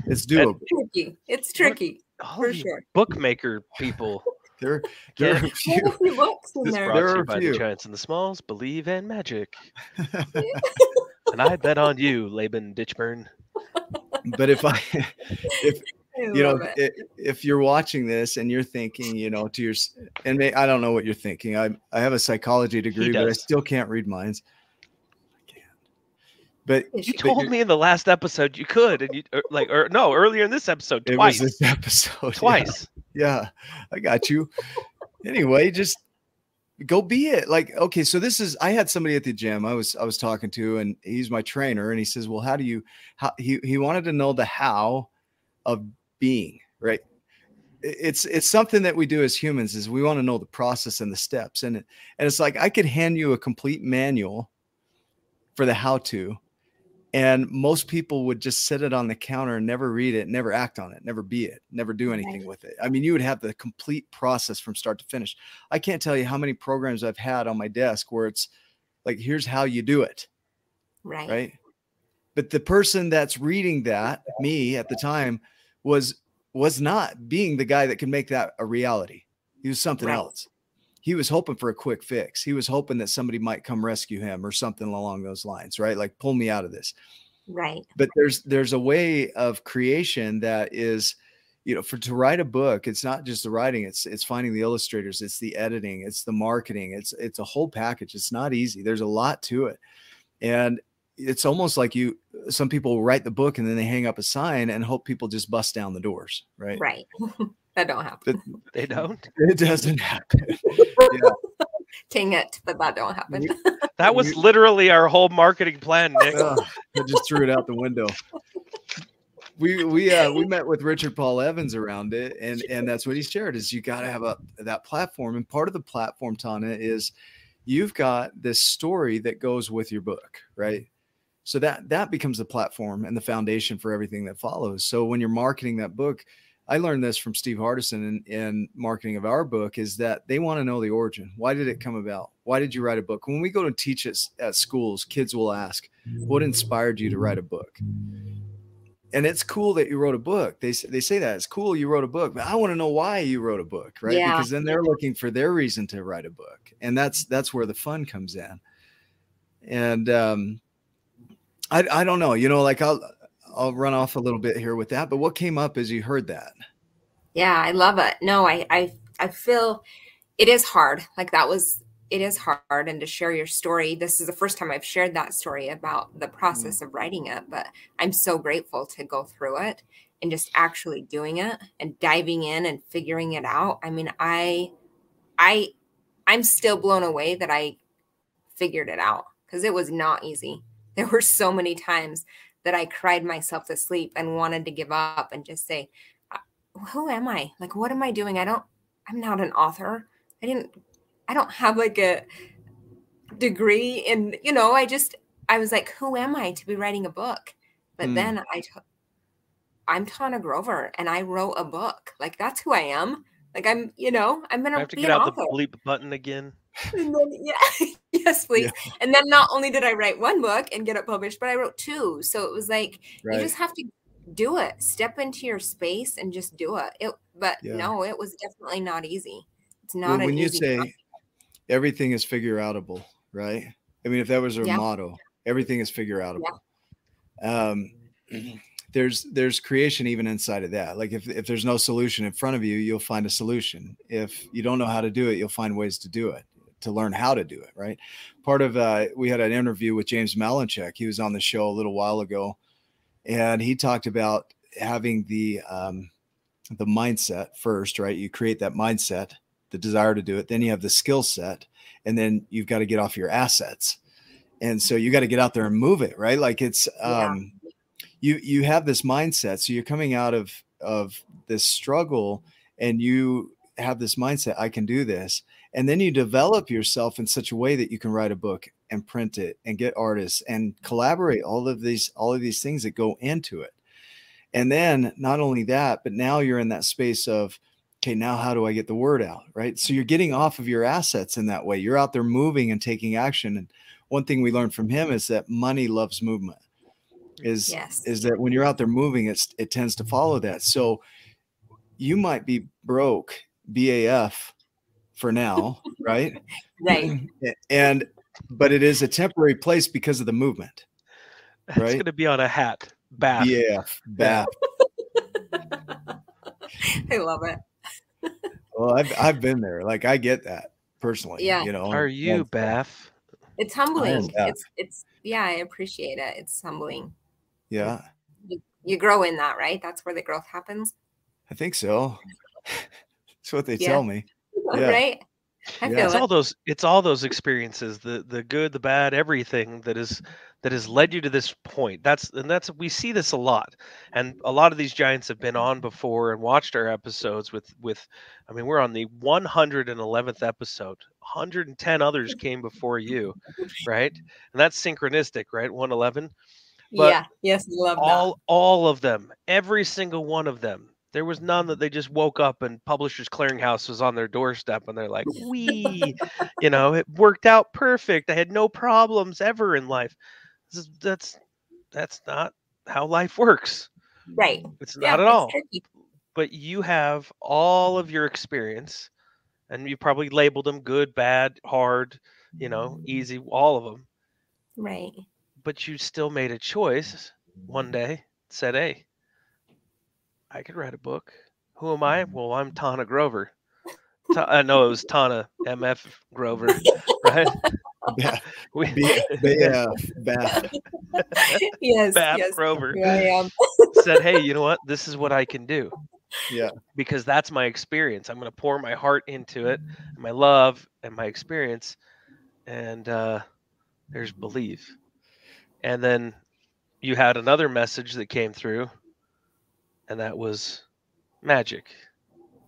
[SPEAKER 1] it's doable.
[SPEAKER 3] it's Tricky. It's tricky
[SPEAKER 2] All
[SPEAKER 3] for sure.
[SPEAKER 2] bookmaker people.
[SPEAKER 1] There, there are a
[SPEAKER 2] Yeah.
[SPEAKER 1] few.
[SPEAKER 3] There's a few books in
[SPEAKER 1] This
[SPEAKER 3] there.
[SPEAKER 2] Brought
[SPEAKER 1] There
[SPEAKER 2] to
[SPEAKER 1] are
[SPEAKER 2] you
[SPEAKER 1] a
[SPEAKER 2] by
[SPEAKER 1] few.
[SPEAKER 2] the Giants and the Smalls. Believe in magic. and I bet on you, Laban Ditchburn.
[SPEAKER 1] But if I, if
[SPEAKER 3] I
[SPEAKER 1] you know,
[SPEAKER 3] love it.
[SPEAKER 1] if you're watching this and you're thinking, you know, to your, and may, I don't know what you're thinking. I I have a psychology degree, but I still can't read minds. I can't. But
[SPEAKER 2] You
[SPEAKER 3] you
[SPEAKER 1] but
[SPEAKER 2] told me in the last episode you could, and you or, like, or no, earlier in this episode,
[SPEAKER 1] it was this episode. yeah.
[SPEAKER 2] twice.
[SPEAKER 1] yeah i got you anyway just go be it like okay so this is i had somebody at the gym i was i was talking to and he's my trainer and he says well how do you how he, he wanted to know the how of being right? It's it's something that we do as humans is we want to know the process and the steps and it, and it's like i could hand you a complete manual for the how to and most people would just sit it on the counter and never read it never act on it never be it never do anything
[SPEAKER 3] Right.
[SPEAKER 1] with it i mean you would have the complete process from start to finish i can't tell you how many programs i've had on my desk where it's like here's how you do it
[SPEAKER 3] right.
[SPEAKER 1] right but the person that's reading that me at the time was was not being the guy that could make that a reality he was something
[SPEAKER 3] Right.
[SPEAKER 1] else he was hoping for a quick fix he was hoping that somebody might come rescue him or something along those lines right like pull me out of this
[SPEAKER 3] Right.
[SPEAKER 1] but there's there's a way of creation that is you know, for to write a book, it's not just the writing, it's it's finding the illustrators, it's the editing, it's the marketing, it's it's a whole package. It's not easy. There's a lot to it. And it's almost like you some people write the book and then they hang up a sign and hope people just bust down the doors, right?
[SPEAKER 3] Right. that don't happen.
[SPEAKER 1] But
[SPEAKER 2] They don't.
[SPEAKER 1] it doesn't happen. Yeah.
[SPEAKER 3] Dang it, but that don't happen.
[SPEAKER 2] That was literally our whole marketing plan, Nick.
[SPEAKER 1] Ugh, I just threw it out the window. We we uh we met with Richard Paul Evans around it, and and that's what he shared is you got to have a that platform, and part of the platform, Tana, is you've got this story that goes with your book, right? So that that becomes the platform and the foundation for everything that follows. So when you're marketing that book, I learned this from Steve Hardison in, in marketing of our book is that they want to know the origin. Why did it come about? Why did you write a book? When we go to teach at, at schools, kids will ask, "What inspired you to write a book?" And it's cool that you wrote a book. They they say that it's cool you wrote a book, but I want to know why you wrote a book, right?
[SPEAKER 3] Yeah.
[SPEAKER 1] Because then they're looking for their reason to write a book, and that's that's where the fun comes in. And um, I I don't know, you know, like I'll I'll run off a little bit here with that. But what came up as you heard that?
[SPEAKER 3] Yeah, I love it. No, I I I feel it is hard. Like that was it is hard and to share your story. This is the first time I've shared that story about the mm-hmm. process of writing it, but I'm so grateful to go through it and just actually doing it and diving in and figuring it out. I mean, I I I'm still blown away that I figured it out because it was not easy. There were so many times that I cried myself to sleep and wanted to give up and just say, who am I? Like, what am I doing? I don't, I'm not an author. I didn't, I don't have like a degree in, you know, I just, I was like, who am I to be writing a book? But
[SPEAKER 1] Mm.
[SPEAKER 3] then I, t- I'm Tana Grover and I wrote a book. Like, that's who I am. Like, I'm, you know, I'm going to
[SPEAKER 2] have to
[SPEAKER 3] be an
[SPEAKER 2] out
[SPEAKER 3] author.
[SPEAKER 2] the bleep button again.
[SPEAKER 3] And then, yeah, yes, please. And then not only did I write one book and get it published, but I wrote two. So it was like,
[SPEAKER 1] Right.
[SPEAKER 3] you just have to do it step into your space and just do it, it but
[SPEAKER 1] Yeah.
[SPEAKER 3] no it was definitely not easy it's not
[SPEAKER 1] Well, when you say
[SPEAKER 3] process.
[SPEAKER 1] everything is figure outable, right? I mean, if that was our
[SPEAKER 3] Yeah.
[SPEAKER 1] motto, everything is figure outable. Um, there's there's creation even inside of that. Like if if there's no solution in front of you, you'll find a solution. If you don't know how to do it, you'll find ways to do it to learn how to do it. Right. Part of uh, we had an interview with James Malinchak. He was on the show a little while ago, and he talked about having the um, the mindset first. Right. You create that mindset the desire to do it. Then you have the skill set, and then you've got to get off your assets. And so you got to get out there and move it, right? Like it's
[SPEAKER 3] Yeah.
[SPEAKER 1] um you you have this mindset. So you're coming out of of this struggle and you have this mindset, I can do this. And then you develop yourself in such a way that you can write a book and print it and get artists and collaborate all of these all of these things that go into it. And then not only that, but now you're in that space of okay, now how do I get the word out? Right. So you're getting off of your assets in that way. You're out there moving and taking action. And one thing we learned from him is that money loves movement. Is
[SPEAKER 3] yes
[SPEAKER 1] is that when you're out there moving, it's it tends to follow that. So you might be broke BAF for now, right?
[SPEAKER 3] right
[SPEAKER 1] And but it is a temporary place because of the movement.
[SPEAKER 2] It's going to be on a hat. Bath.
[SPEAKER 1] Yeah, BAF.
[SPEAKER 3] i love it
[SPEAKER 1] Well, I've I've been there. Like I get that personally.
[SPEAKER 3] Yeah.
[SPEAKER 1] You know.
[SPEAKER 2] Are you
[SPEAKER 1] on-
[SPEAKER 2] Bath?
[SPEAKER 3] it's humbling
[SPEAKER 1] yeah.
[SPEAKER 3] it's it's yeah i appreciate it it's humbling
[SPEAKER 1] Yeah,
[SPEAKER 3] you grow in that right that's where the growth happens
[SPEAKER 1] I think so. That's what they
[SPEAKER 3] Yeah.
[SPEAKER 1] tell me. Yeah.
[SPEAKER 3] right i
[SPEAKER 1] Yeah.
[SPEAKER 3] feel
[SPEAKER 2] It's
[SPEAKER 3] it
[SPEAKER 2] all those. It's all those experiences, the the good, the bad, everything that is that has led you to this point. That's and that's we see this a lot, and a lot of these giants have been on before and watched our episodes with with. I mean, we're on the 111th episode. 110 others came before you, right? And that's synchronistic, right? 111. but
[SPEAKER 3] yeah yes love
[SPEAKER 2] all all of them every single one of them there was none that they just woke up and publishers clearinghouse was on their doorstep and they're like we you know it worked out perfect. I had no problems ever in life. This is- that's that's not how life works.
[SPEAKER 3] Right.
[SPEAKER 2] It's
[SPEAKER 3] Yeah,
[SPEAKER 2] not at all.
[SPEAKER 3] tricky.
[SPEAKER 2] but you have all of your experience and you probably labeled them good bad hard you know mm. easy all of them
[SPEAKER 3] right.
[SPEAKER 2] But you still made a choice one day said hey i could write a book who am I? Well, I'm Tana Grover. Ta- I know it was Tana MF Grover, right?
[SPEAKER 1] Yeah,
[SPEAKER 2] We,
[SPEAKER 1] B- yeah, Beth.
[SPEAKER 3] yes,
[SPEAKER 2] Bab
[SPEAKER 3] yes.
[SPEAKER 2] Grover
[SPEAKER 3] Here I am.
[SPEAKER 2] said, "Hey, you know what? This is what I can do
[SPEAKER 1] Yeah,
[SPEAKER 2] because that's my experience. I'm going to pour my heart into it, my love, and my experience, and uh, there's belief. And then you had another message that came through, and that was magic,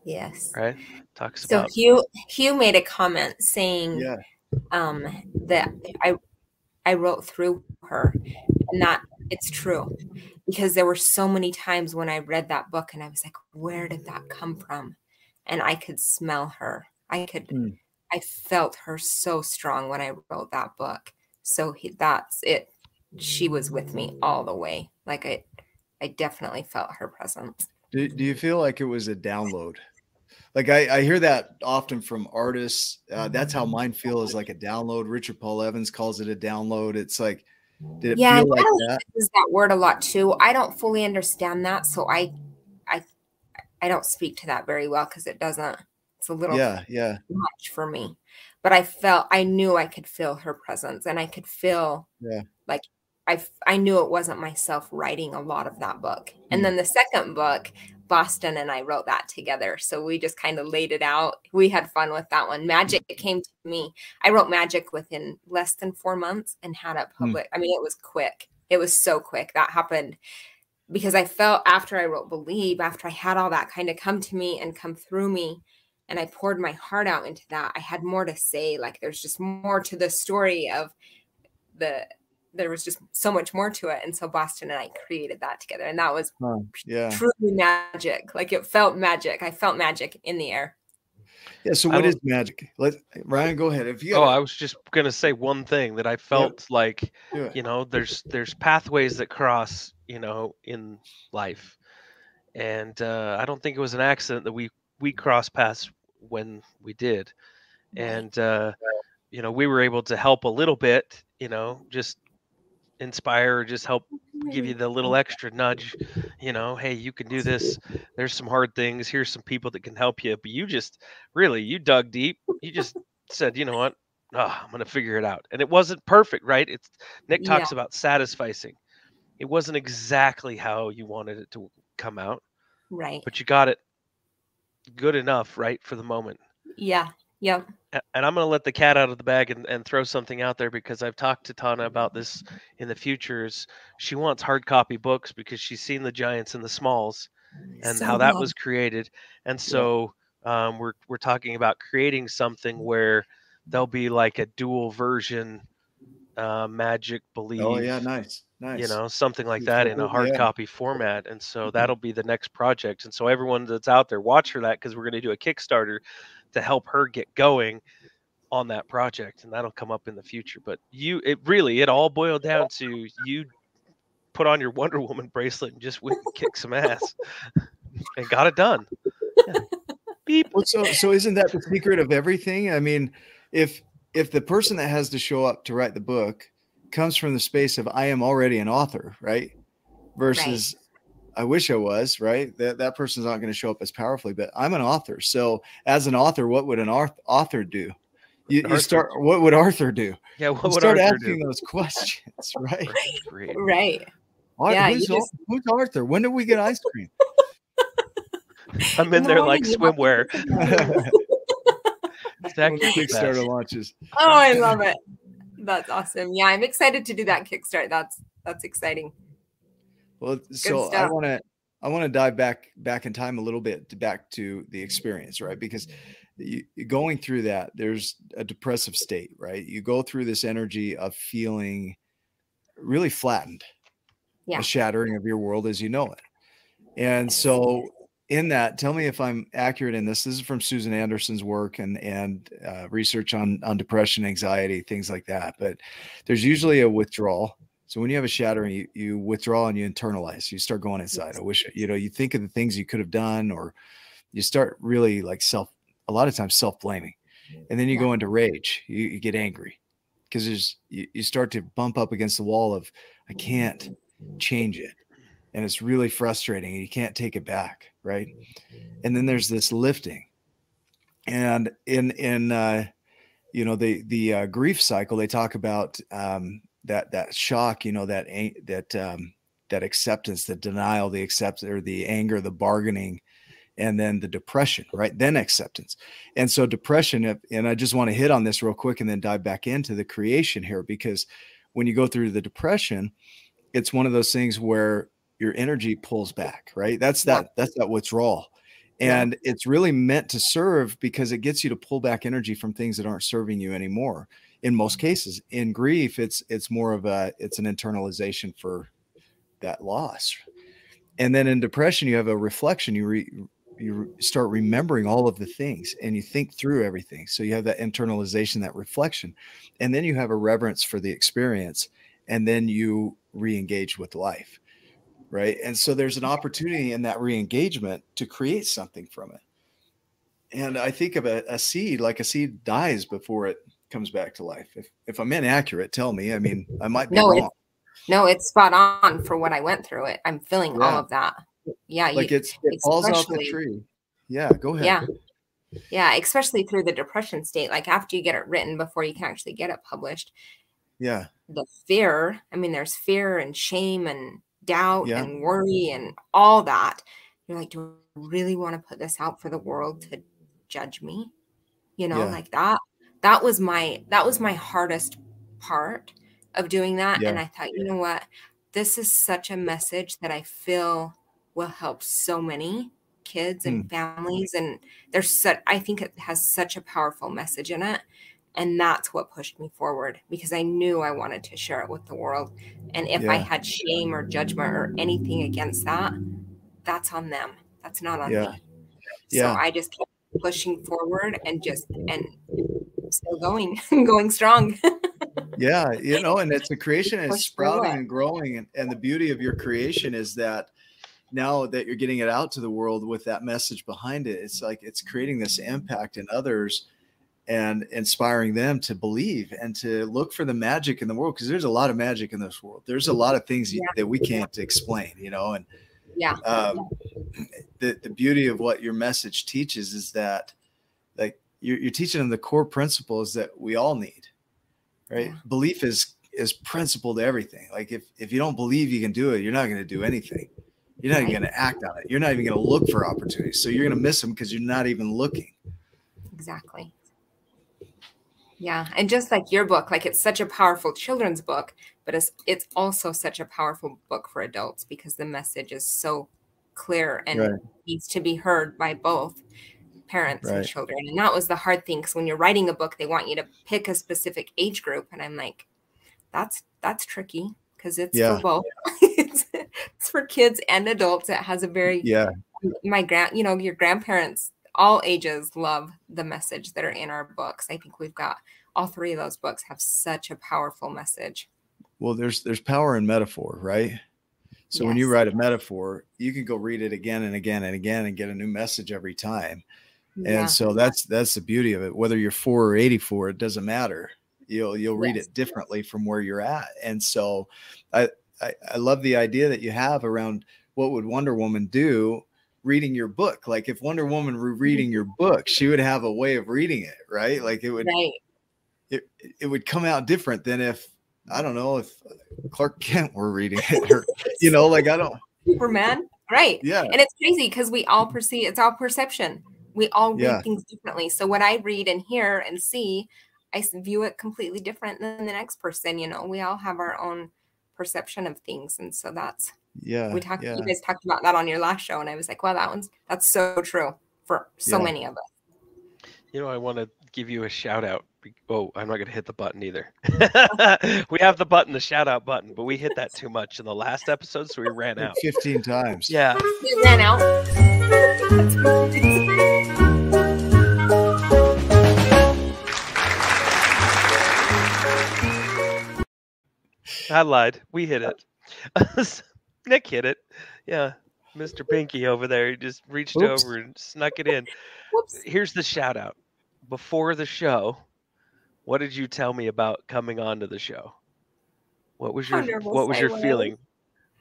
[SPEAKER 3] Yes.
[SPEAKER 2] right? Talks
[SPEAKER 3] So
[SPEAKER 2] about
[SPEAKER 3] Hugh Hugh made a comment saying
[SPEAKER 1] yeah,
[SPEAKER 3] um, that I I wrote through her, and that it's true because there were so many times when I read that book and I was like, where did that come from? And I could smell her. I could.
[SPEAKER 1] Hmm.
[SPEAKER 3] I felt her so strong when I wrote that book. So he, that's it. She was with me all the way. Like I, I definitely felt her presence.
[SPEAKER 1] Do, do you feel like it was a download? Like I, I hear that often from artists. Uh, that's how mine feel is like a download. Richard Paul Evans calls it a download. It's like, did it
[SPEAKER 3] Yeah,
[SPEAKER 1] feel like that?
[SPEAKER 3] uses that word a lot too. I don't fully understand that, so I, I, I don't speak to that very well because it doesn't. It's a little
[SPEAKER 1] Yeah, yeah,
[SPEAKER 3] much for me. But I felt I knew I could feel her presence, and I could feel
[SPEAKER 1] Yeah.
[SPEAKER 3] like I I knew it wasn't myself writing a lot of that book. And
[SPEAKER 1] Mm.
[SPEAKER 3] then the second book, Bostyn and I wrote that together. So we just kind of laid it out. We had fun with that one. Magic came to me. I wrote Magic within less than four months and had it
[SPEAKER 1] Hmm.
[SPEAKER 3] public. I mean, it was quick. It was so quick. That happened because I felt after I wrote Believe, after I had all that kind of come to me and come through me, and I poured my heart out into that, I had more to say. Like there's just more to the story of the there was just so much more to it. And so Bostyn and I created that together. And that was
[SPEAKER 1] huh, yeah,
[SPEAKER 3] truly magic. Like it felt magic. I felt magic in the air.
[SPEAKER 1] yeah. So
[SPEAKER 2] I
[SPEAKER 1] what
[SPEAKER 2] will-
[SPEAKER 1] is magic? Let Ryan go ahead. If you
[SPEAKER 2] Oh,
[SPEAKER 1] got
[SPEAKER 2] I was just gonna say one thing that I felt like
[SPEAKER 1] do it.
[SPEAKER 2] you know there's there's pathways that cross you know in life, and uh, I don't think it was an accident that we we crossed paths when we did, and uh, you know we were able to help a little bit, you know, just inspire, or just help give you the little extra nudge you know hey you can do this. There's some hard things. Here's some people that can help you. But you just really you dug deep. You just said you know what? Oh, i'm gonna figure it out. And it wasn't perfect right? It's nick talks about satisficing. It wasn't exactly how you wanted it to come out
[SPEAKER 3] right.
[SPEAKER 2] but you got it good enough right for the moment.
[SPEAKER 3] Yeah. Yep.
[SPEAKER 2] And I'm going to let the cat out of the bag and, and throw something out there because I've talked to Tana about this in the future. Is she wants hard copy books because she's seen the giants and the smalls and
[SPEAKER 3] So
[SPEAKER 2] how that was created. And so um, we're we're talking about creating something where there'll be like a dual version uh, magic believe.
[SPEAKER 1] Oh yeah, nice, nice.
[SPEAKER 2] You know, something like that in a hard
[SPEAKER 1] yeah.
[SPEAKER 2] copy format. And so that'll be the next project. And so everyone that's out there, watch for that because we're going to do a Kickstarter to help her get going on that project. And that'll come up in the future. But you, it really, it all boiled down to you put on your Wonder Woman bracelet and just went and kicked some ass and got it done. Yeah. Beep.
[SPEAKER 1] Well, so so isn't that the secret of everything? I mean, if if the person that has to show up to write the book comes from the space of I am already an author, right? Versus I wish I was, right? That that person's not going to show up as powerfully, but I'm an author. So as an author, what would an author do? You, you start what would Arthur do?
[SPEAKER 2] Yeah. What
[SPEAKER 1] You
[SPEAKER 2] would
[SPEAKER 1] start
[SPEAKER 2] Arthur
[SPEAKER 1] asking
[SPEAKER 2] do?
[SPEAKER 1] those questions, right?
[SPEAKER 2] Great.
[SPEAKER 3] Right.
[SPEAKER 1] Ar-
[SPEAKER 3] Yeah,
[SPEAKER 1] who's,
[SPEAKER 3] just-
[SPEAKER 1] who's Arthur? When did we get ice cream?
[SPEAKER 2] I'm in
[SPEAKER 3] the
[SPEAKER 2] there like
[SPEAKER 3] morning you have
[SPEAKER 2] swimwear. Zach, you're.
[SPEAKER 1] Kickstarter launches.
[SPEAKER 3] Oh, I love it. That's awesome. Yeah, I'm excited to do that Kickstart. That's that's exciting.
[SPEAKER 1] Well, so I want to I want to dive back back in time a little bit to back to the experience, right? Because you, you- going through that, there's a depressive state, right? You go through this energy of feeling really flattened,
[SPEAKER 3] Yeah.
[SPEAKER 1] a shattering of your world as you know it. And so, in that, tell me if I'm accurate in this. This is from Susan Anderson's work and and uh, research on on depression, anxiety, things like that. But there's usually a withdrawal. So when you have a shattering, you, you withdraw and you internalize. You start going inside. I wish you know. You think of the things you could have done, or you start really like self. A lot of times self blaming, and then you go into rage. You, you get angry because there's you, you start to bump up against the wall of I can't change it and it's really frustrating and you can't take it back right and then there's this lifting and in in uh you know the the uh, grief cycle they talk about um that that shock you know that that um that acceptance the denial the accept or the anger the bargaining and then the depression, right? Then acceptance. And so depression, and I just want to hit on this real quick and then dive back into the creation here because when you go through the depression, it's one of those things where your energy pulls back, right? That's that that's that withdrawal. And yeah. it's really meant to serve because it gets you to pull back energy from things that aren't serving you anymore. In most cases, in grief, it's it's more of a it's an internalization for that loss. And then in depression, you have a reflection. You re, you start remembering all of the things and you think through everything so you have that internalization that reflection and then you have a reverence for the experience and then you re-engage with life right and so there's an opportunity in that re-engagement to create something from it and i think of a, a seed like a seed dies before it comes back to life. If, if i'm inaccurate tell me. I mean i might be
[SPEAKER 3] no,
[SPEAKER 1] wrong.
[SPEAKER 3] It's, no it's spot on for what i went through. It i'm feeling yeah. all of that. Yeah
[SPEAKER 1] like you, it's it falls off the tree. Yeah go ahead.
[SPEAKER 3] Yeah. Yeah especially through the depression state like after you get it written before you can actually get it published.
[SPEAKER 1] Yeah.
[SPEAKER 3] The fear i mean there's fear and shame and doubt yeah. and worry and all that. You're like do i really want to put this out for the world to judge me? You know yeah. like that that was my that was my hardest part of doing that yeah. and i thought you know what this is such a message that i feel will help so many kids and mm. families and there's such i think it has such a powerful message in it and that's what pushed me forward because i knew i wanted to share it with the world and if yeah. i had shame or judgment or anything against that that's on them that's not on yeah. me yeah. so i just kept pushing forward and just and still going going strong
[SPEAKER 1] yeah you know and it's a creation is sprouting and growing and, and the beauty of your creation is that now that you're getting it out to the world with that message behind it, it's like it's creating this impact in others and inspiring them to believe and to look for the magic in the world because there's a lot of magic in this world. There's a lot of things yeah. that we can't explain, you know, and
[SPEAKER 3] yeah.
[SPEAKER 1] Um, the, the beauty of what your message teaches is that you're, you're teaching them the core principles that we all need, right? Yeah. Belief is, is principle to everything. Like if, if you don't believe you can do it, you're not going to do anything. You're not even going to act on it. You're not even going to look for opportunities. So you're going to miss them because you're not even looking.
[SPEAKER 3] Exactly. Yeah, and just like your book, like it's such a powerful children's book, but it's it's also such a powerful book for adults because the message is so clear and right. needs to be heard by both parents right. and children. And that was the hard thing because when you're writing a book, they want you to pick a specific age group, and I'm like, that's that's tricky because it's yeah. for both. it's, it's for kids and adults. It has a very
[SPEAKER 1] yeah.
[SPEAKER 3] My grand, you know, your grandparents, all ages love the message that are in our books. I think we've got all three of those books have such a powerful message.
[SPEAKER 1] Well, there's there's power in metaphor, right? So yes. when you write a metaphor, you can go read it again and again and again and get a new message every time. Yeah. And so that's that's the beauty of it. Whether you're four or 84, it doesn't matter you'll you'll read yes. it differently from where you're at and so I, I i love the idea that you have around what would wonder woman do reading your book like if wonder woman were mm-hmm. reading your book she would have a way of reading it right like it would right. it, it would come out different than if i don't know if clark kent were reading it or you know like i don't
[SPEAKER 3] superman right
[SPEAKER 1] yeah
[SPEAKER 3] and it's crazy because we all perceive it's all perception we all read yeah. things differently so what i read and hear and see I view it completely different than the next person. You know, we all have our own perception of things, and so that's
[SPEAKER 1] yeah.
[SPEAKER 3] We talked.
[SPEAKER 1] Yeah.
[SPEAKER 3] You guys talked about that on your last show, and I was like, "Well, that one's that's so true for so yeah. many of us."
[SPEAKER 2] You know, I want to give you a shout out. Oh, I'm not going to hit the button either. we have the button, the shout out button, but we hit that too much in the last episode, so we ran out
[SPEAKER 1] 15 times.
[SPEAKER 2] Yeah,
[SPEAKER 3] we ran out.
[SPEAKER 2] I lied. We hit it. Nick hit it. Yeah. Mr. Pinky over there he just reached Oops. over and snuck it in. Whoops. Here's the shout out. Before the show, what did you tell me about coming on to the show? What was your what was your feeling?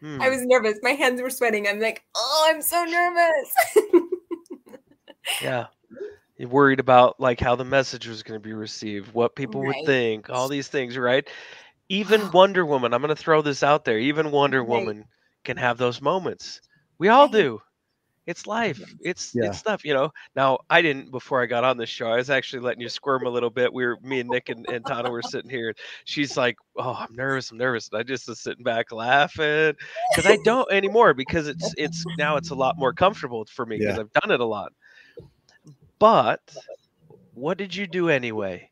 [SPEAKER 2] Hmm.
[SPEAKER 3] I was nervous. My hands were sweating. I'm like, oh, I'm so nervous.
[SPEAKER 2] Yeah. You're worried about like how the message was going to be received, what people would think, all these things, right? Even Wonder Woman, I'm going to throw this out there. Even Wonder
[SPEAKER 3] Right.
[SPEAKER 2] Woman can have those moments. We all do. It's life. It's
[SPEAKER 1] Yeah.
[SPEAKER 2] it's stuff, you know. Now, I didn't before I got on this show. I was actually letting you squirm a little bit. We were me and Nick and, and Tana were sitting here. She's like, "Oh, I'm nervous. I'm nervous." And I just was sitting back laughing because I don't anymore because it's it's now it's a lot more comfortable for me because
[SPEAKER 1] Yeah.
[SPEAKER 2] I've done it a lot. But what did you do anyway?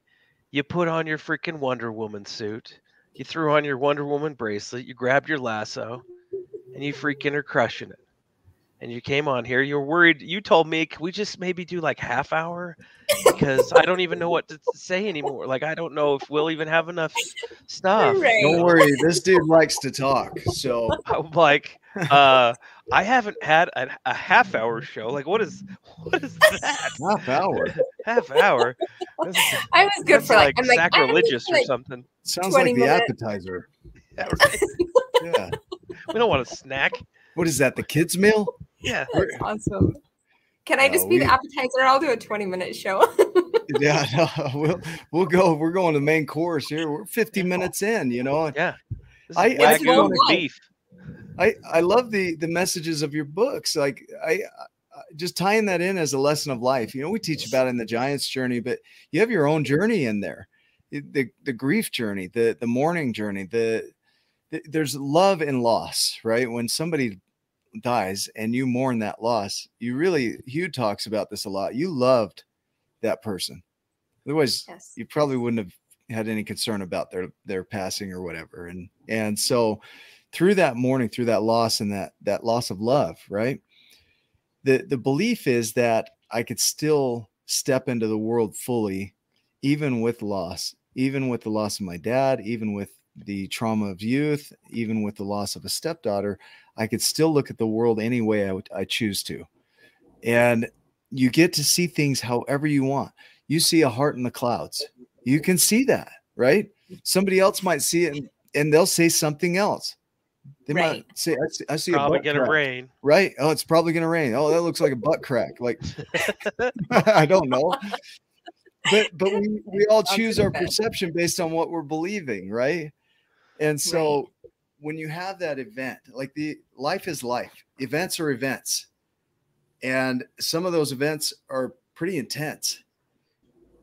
[SPEAKER 2] You put on your freaking Wonder Woman suit. You threw on your Wonder Woman bracelet. You grabbed your lasso, and you freaking are crushing it. And you came on here. You're worried. You told me, can we just maybe do like half hour? Because I don't even know what to say anymore. Like I don't know if we'll even have enough stuff.
[SPEAKER 3] Right.
[SPEAKER 1] Don't worry, this dude likes to talk. So
[SPEAKER 2] I'm like, uh, I haven't had a, a half hour show. Like, what is what is that?
[SPEAKER 1] half hour
[SPEAKER 2] half hour? This is-
[SPEAKER 3] I was good for like,
[SPEAKER 2] like
[SPEAKER 3] I'm like,
[SPEAKER 2] sacrilegious or something.
[SPEAKER 1] sounds like the
[SPEAKER 3] minutes.
[SPEAKER 1] appetizer.
[SPEAKER 2] Yeah, right.
[SPEAKER 1] Yeah.
[SPEAKER 2] We don't want a snack.
[SPEAKER 1] What is that? The kids' meal?
[SPEAKER 2] Yeah.
[SPEAKER 3] That's awesome. Can I just
[SPEAKER 1] Uh,
[SPEAKER 3] be
[SPEAKER 1] we-
[SPEAKER 3] the appetizer? I'll do a 20 minute show.
[SPEAKER 1] Yeah, no, we'll we'll go. We're going to the main course here. We're 50 minutes in. You know,
[SPEAKER 2] Yeah. This is
[SPEAKER 1] I-
[SPEAKER 3] I
[SPEAKER 2] wagyu
[SPEAKER 3] feel
[SPEAKER 2] and
[SPEAKER 3] like-
[SPEAKER 2] beef.
[SPEAKER 1] I I love the the messages of your books. Like I, I just tying that in as a lesson of life. You know, we teach about it in the Giants journey, but you have your own journey in there. The the grief journey, the the mourning journey, the, the there's love and loss, right? When somebody dies and you mourn that loss, you really Hugh talks about this a lot. You loved that person. Otherwise,
[SPEAKER 3] yes.
[SPEAKER 1] you probably wouldn't have had any concern about their their passing or whatever and and so through that mourning through that loss and that that loss of love right the the belief is that i could still step into the world fully even with loss even with the loss of my dad even with the trauma of youth even with the loss of a stepdaughter i could still look at the world any way i, would, I choose to and you get to see things however you want you see a heart in the clouds you can see that, right? Somebody else might see it and, and they'll say something else. They
[SPEAKER 3] Right.
[SPEAKER 1] might say, I see, I see a
[SPEAKER 2] Probably
[SPEAKER 1] butt
[SPEAKER 2] gonna
[SPEAKER 1] crack,"
[SPEAKER 2] rain.
[SPEAKER 1] right? Oh, it's probably going to rain. Oh, that looks like a butt crack. Like, I don't know. But, but we, we all choose our perception based on what we're believing, right? And so when you have that event, like the life is life, events are events. And some of those events are pretty intense.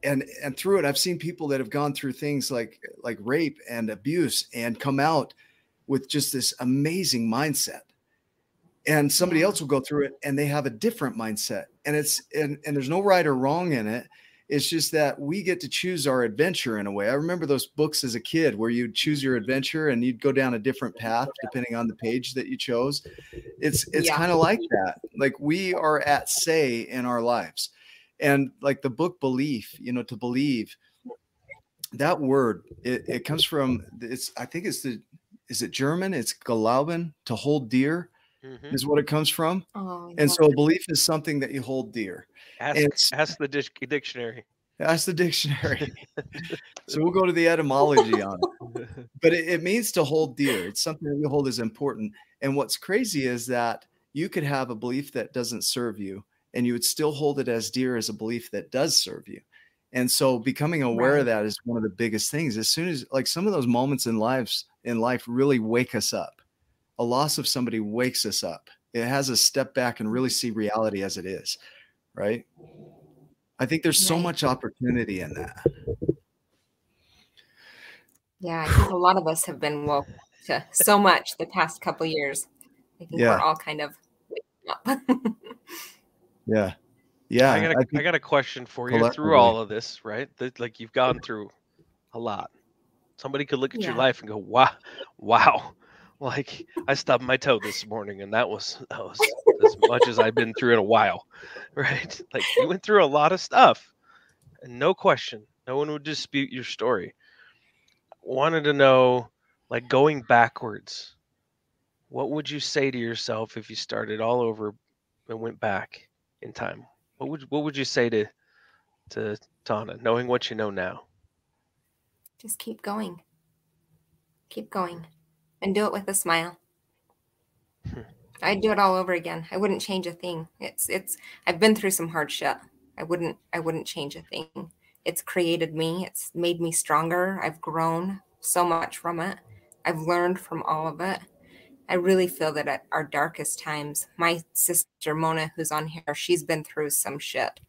[SPEAKER 1] And and through it i've seen people that have gone through things like like rape and abuse and come out with just this amazing mindset. And somebody else will go through it and they have a different mindset. And it's and and there's no right or wrong in it it's just that we get to choose our adventure in a way. I remember those books as a kid where you'd choose your adventure and you'd go down a different path depending on the page that you chose. It's it's
[SPEAKER 3] Yeah.
[SPEAKER 1] kind of like that. Like we are at say in our lives. And like the book belief you know to believe that word it, it comes from it's i think it's the is it german? It's glauben to hold dear
[SPEAKER 2] Mhm.
[SPEAKER 1] is what it comes from
[SPEAKER 3] Oh,
[SPEAKER 1] and so a belief is something that you hold dear
[SPEAKER 2] Ask, ask the dic- dictionary.
[SPEAKER 1] that's the dictionary. So we'll go to the etymology on it. But it, it means to hold dear. It's something that you hold as important. And what's crazy is that you could have a belief that doesn't serve you and you would still hold it as dear as a belief that does serve you. And so becoming aware
[SPEAKER 3] Right.
[SPEAKER 1] of that is one of the biggest things. As soon as like some of those moments in lives in life really wake us up a loss of somebody wakes us up it has us step back and really see reality as it is right i think there's so much opportunity in that
[SPEAKER 3] Yeah, I think a lot of us have been woke to so much the past couple years. I think
[SPEAKER 1] Yeah.
[SPEAKER 3] we're all kind of up.
[SPEAKER 1] yeah yeah
[SPEAKER 2] I got a,
[SPEAKER 1] I
[SPEAKER 2] I
[SPEAKER 1] think-
[SPEAKER 2] got a question for you through all of this, right? That like you've gone through a lot. Somebody could look at your life and go, "Wow, wow!" Like I stubbed my toe this morning, and that was that was as much as I've been through in a while, right? Like you went through a lot of stuff, and no question, no one would dispute your story. Wanted to know, like going backwards, what would you say to yourself if you started all over and went back in time? What would what would you say to to Tana, knowing what you know now?
[SPEAKER 3] Just keep going. Keep going. And do it with a smile. Hmm. I'd do it all over again. I wouldn't change a thing. It's it's I've been through some hard shit. I wouldn't I wouldn't change a thing. It's created me. It's made me stronger. I've grown so much from it. I've learned from all of it. I really feel that at our darkest times, my sister Mona, who's on here, she's been through some shit.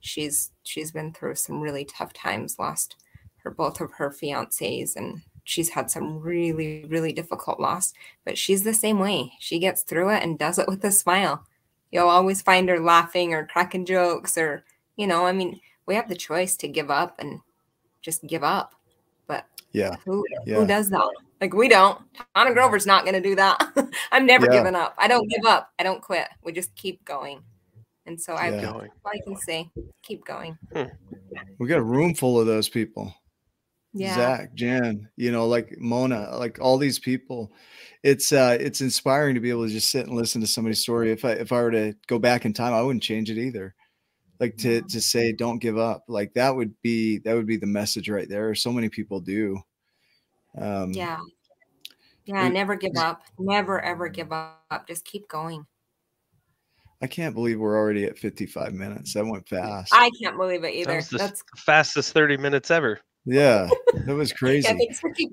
[SPEAKER 3] She's she's been through some really tough times, lost her both of her fiancés and she's had some really, really difficult loss, but she's the same way. She gets through it and does it with a smile. You'll always find her laughing or cracking jokes or, you know, I mean, we have the choice to give up and just give up. But
[SPEAKER 1] yeah,
[SPEAKER 3] who,
[SPEAKER 1] yeah.
[SPEAKER 3] who does that? Like we don't. Tana Grover's not going to do that. I'm never
[SPEAKER 1] Yeah.
[SPEAKER 3] giving up. I don't give up. I don't quit. We just keep going. And so I,
[SPEAKER 1] Yeah.
[SPEAKER 2] Going.
[SPEAKER 3] I can say, keep going.
[SPEAKER 1] We got a room full of those people.
[SPEAKER 3] Yeah.
[SPEAKER 1] Zach, Jan, you know, like Mona, like all these people. It's uh it's inspiring to be able to just sit and listen to somebody's story. If I if I were to go back in time, I wouldn't change it either. Like to to say don't give up. Like that would be that would be the message right there. So many people do. Um
[SPEAKER 3] Yeah. Yeah.
[SPEAKER 1] we-
[SPEAKER 3] Never give up. Never, ever give up. Just keep going.
[SPEAKER 1] I can't believe we're already at 55 minutes. That went fast.
[SPEAKER 3] I can't believe it
[SPEAKER 2] That
[SPEAKER 3] either.
[SPEAKER 2] was the
[SPEAKER 3] That's
[SPEAKER 2] fastest 30 minutes ever.
[SPEAKER 1] Yeah, that was crazy.
[SPEAKER 3] yeah. Thanks for keep,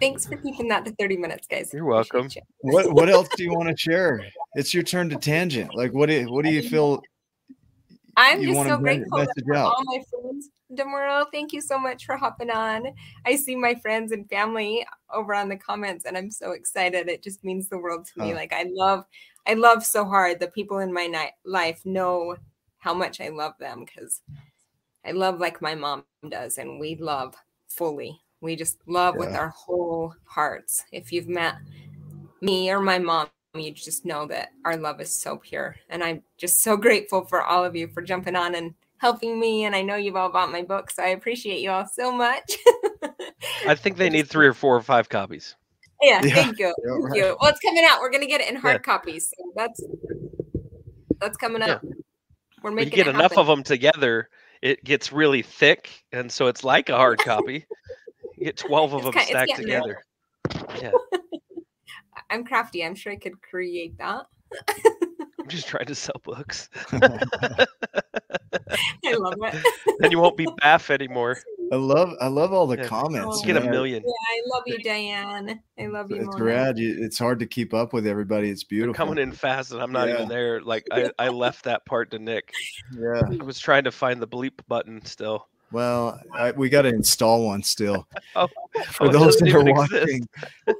[SPEAKER 3] thanks for keeping that to thirty minutes, guys.
[SPEAKER 2] You're welcome.
[SPEAKER 3] Appreciate
[SPEAKER 1] what what else do you want to share? It's your turn to tangent. Like what do you, what do you feel.
[SPEAKER 3] I'm
[SPEAKER 1] you
[SPEAKER 3] just so grateful
[SPEAKER 1] message
[SPEAKER 3] for
[SPEAKER 1] out?
[SPEAKER 3] all my friends. Demuro, thank you so much for hopping on. I see my friends and family over on the comments, and I'm so excited. It just means the world to me.
[SPEAKER 1] Oh.
[SPEAKER 3] Like I love, I love so hard. The people in my ni- life know how much I love them because I love like my mom does, and we love fully. We just love with our whole hearts. If you've met me or my mom, you just know that our love is so pure. And I'm just so grateful for all of you for jumping on and helping me. And I know you've all bought my book, so I appreciate you all so much.
[SPEAKER 2] I think they need three or four or five copies.
[SPEAKER 3] yeah,
[SPEAKER 1] Yeah,
[SPEAKER 3] thank you.
[SPEAKER 1] yeah,
[SPEAKER 3] Thank you. Well, it's coming out. We're gonna get it in hard
[SPEAKER 2] Yeah.
[SPEAKER 3] copies. So that's that's coming
[SPEAKER 2] Yeah.
[SPEAKER 3] up. We're
[SPEAKER 2] When you
[SPEAKER 3] making
[SPEAKER 2] get
[SPEAKER 3] it
[SPEAKER 2] enough
[SPEAKER 3] happen.
[SPEAKER 2] of them together, it gets really thick, and so it's like a hard copy. You get 12 of them
[SPEAKER 3] ki- it's
[SPEAKER 2] stacked together. Yeah,
[SPEAKER 3] I'm crafty. I'm sure I could create that.
[SPEAKER 2] I'm just trying to sell books.
[SPEAKER 3] I love it.
[SPEAKER 2] then you won't be Baff anymore.
[SPEAKER 1] I love I love all the
[SPEAKER 2] Yeah.
[SPEAKER 1] comments.
[SPEAKER 3] Oh,
[SPEAKER 2] Get a million.
[SPEAKER 3] Yeah, I love you, Diane. I love you.
[SPEAKER 1] It's
[SPEAKER 3] Mona.
[SPEAKER 1] rad. It's hard to keep up with everybody. It's
[SPEAKER 2] They're
[SPEAKER 1] beautiful.
[SPEAKER 2] coming in fast, and I'm not
[SPEAKER 1] Yeah.
[SPEAKER 2] even there. Like I, I left that part to Nick.
[SPEAKER 1] Yeah.
[SPEAKER 2] I was trying to find the bleep button still.
[SPEAKER 1] Well, I, we got to install one still.
[SPEAKER 2] Oh,
[SPEAKER 1] For
[SPEAKER 2] oh,
[SPEAKER 1] those that are watching,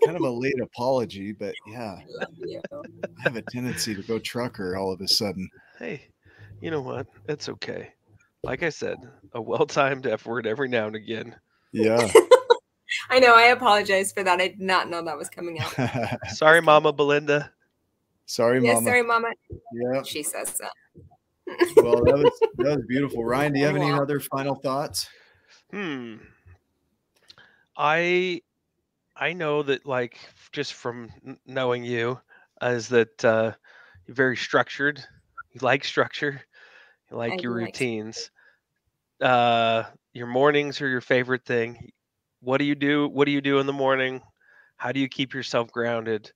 [SPEAKER 1] kind of a late apology, but yeah,
[SPEAKER 3] I.
[SPEAKER 1] I have a tendency to go trucker all of a sudden.
[SPEAKER 2] Hey, you know what? It's okay. Like I said, a well-timed F word every now and again.
[SPEAKER 1] Yeah.
[SPEAKER 3] I know. I apologize for that. I did not know that was coming out.
[SPEAKER 2] Sorry, Mama Belinda.
[SPEAKER 1] sorry,
[SPEAKER 3] Yes,
[SPEAKER 1] mama.
[SPEAKER 3] sorry, Mama.
[SPEAKER 1] Yeah.
[SPEAKER 3] She says that.
[SPEAKER 1] Well, that was that was beautiful. Ryan, do you have any other final thoughts?
[SPEAKER 2] Hmm. I I know that like just from knowing you is that uh you're very structured. You like structure. Like
[SPEAKER 3] I
[SPEAKER 2] your
[SPEAKER 3] do like
[SPEAKER 2] routines. Uh your mornings are your favorite thing. What do you do? What do you do in the morning? How do you keep yourself grounded?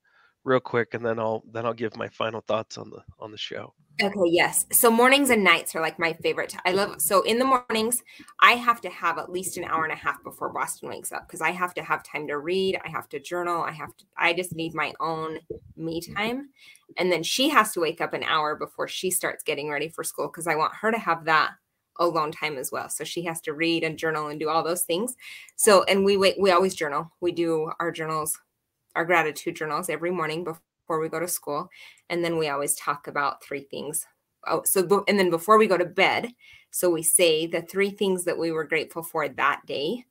[SPEAKER 2] Real quick and then I'll then I'll give my final thoughts on the on the show.
[SPEAKER 3] Okay, yes. So mornings and nights are like my favorite. I love so in the mornings, I have to have at least an hour and a half before Bostyn wakes up because I have to have time to read, I have to journal, I have to I just need my own me time. And then she has to wake up an hour before she starts getting ready for school because I want her to have that alone time as well. So she has to read and journal and do all those things. So and we wait we always journal. We do our journals, our gratitude journals every morning before we go to school and then we always talk about three things. Oh so and then before we go to bed so we say the three things that we were grateful for that day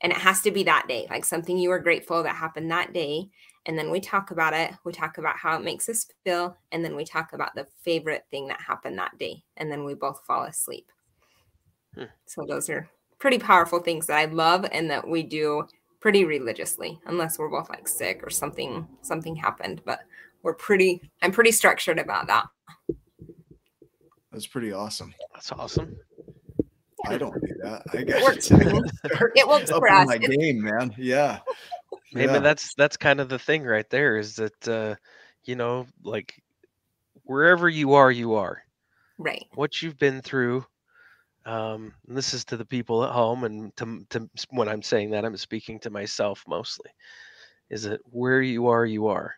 [SPEAKER 3] and it has to be that day like something you were grateful that happened that day and then we talk about it. We talk about how it makes us feel and then we talk about the favorite thing that happened that day and then we both fall asleep.
[SPEAKER 2] Hmm.
[SPEAKER 3] so those are pretty powerful things that i love and that we do pretty religiously unless we're both like sick or something something happened but we're pretty i'm pretty structured about that
[SPEAKER 1] That's pretty awesome.
[SPEAKER 2] That's awesome.
[SPEAKER 1] I don't do that. I
[SPEAKER 3] It
[SPEAKER 1] got
[SPEAKER 3] works. It works
[SPEAKER 1] up
[SPEAKER 3] for us.
[SPEAKER 1] my
[SPEAKER 3] It's-
[SPEAKER 1] game, man. Yeah.
[SPEAKER 2] Maybe
[SPEAKER 1] Yeah.
[SPEAKER 2] that's that's kind of the thing right there is that uh you know, like wherever you are, you are.
[SPEAKER 3] Right.
[SPEAKER 2] What you've been through. Um, this is to the people at home, and to, to when I'm saying that, I'm speaking to myself mostly. Is that where you are, you are.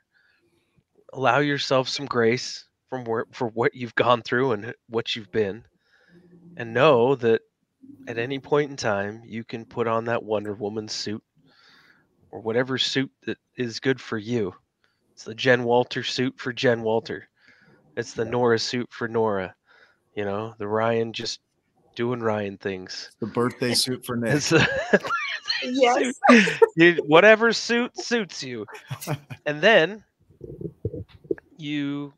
[SPEAKER 2] Allow yourself some grace from where for what you've gone through and what you've been, and know that at any point in time you can put on that Wonder Woman suit or whatever suit that is good for you. It's the Jen Walter suit for Jen Walter. It's the Nora suit for Nora. You know, the Ryan just doing Ryan things.
[SPEAKER 1] The birthday suit for Nick.
[SPEAKER 2] It's a
[SPEAKER 3] Yes.
[SPEAKER 2] suit. You- whatever suit suits you. And then you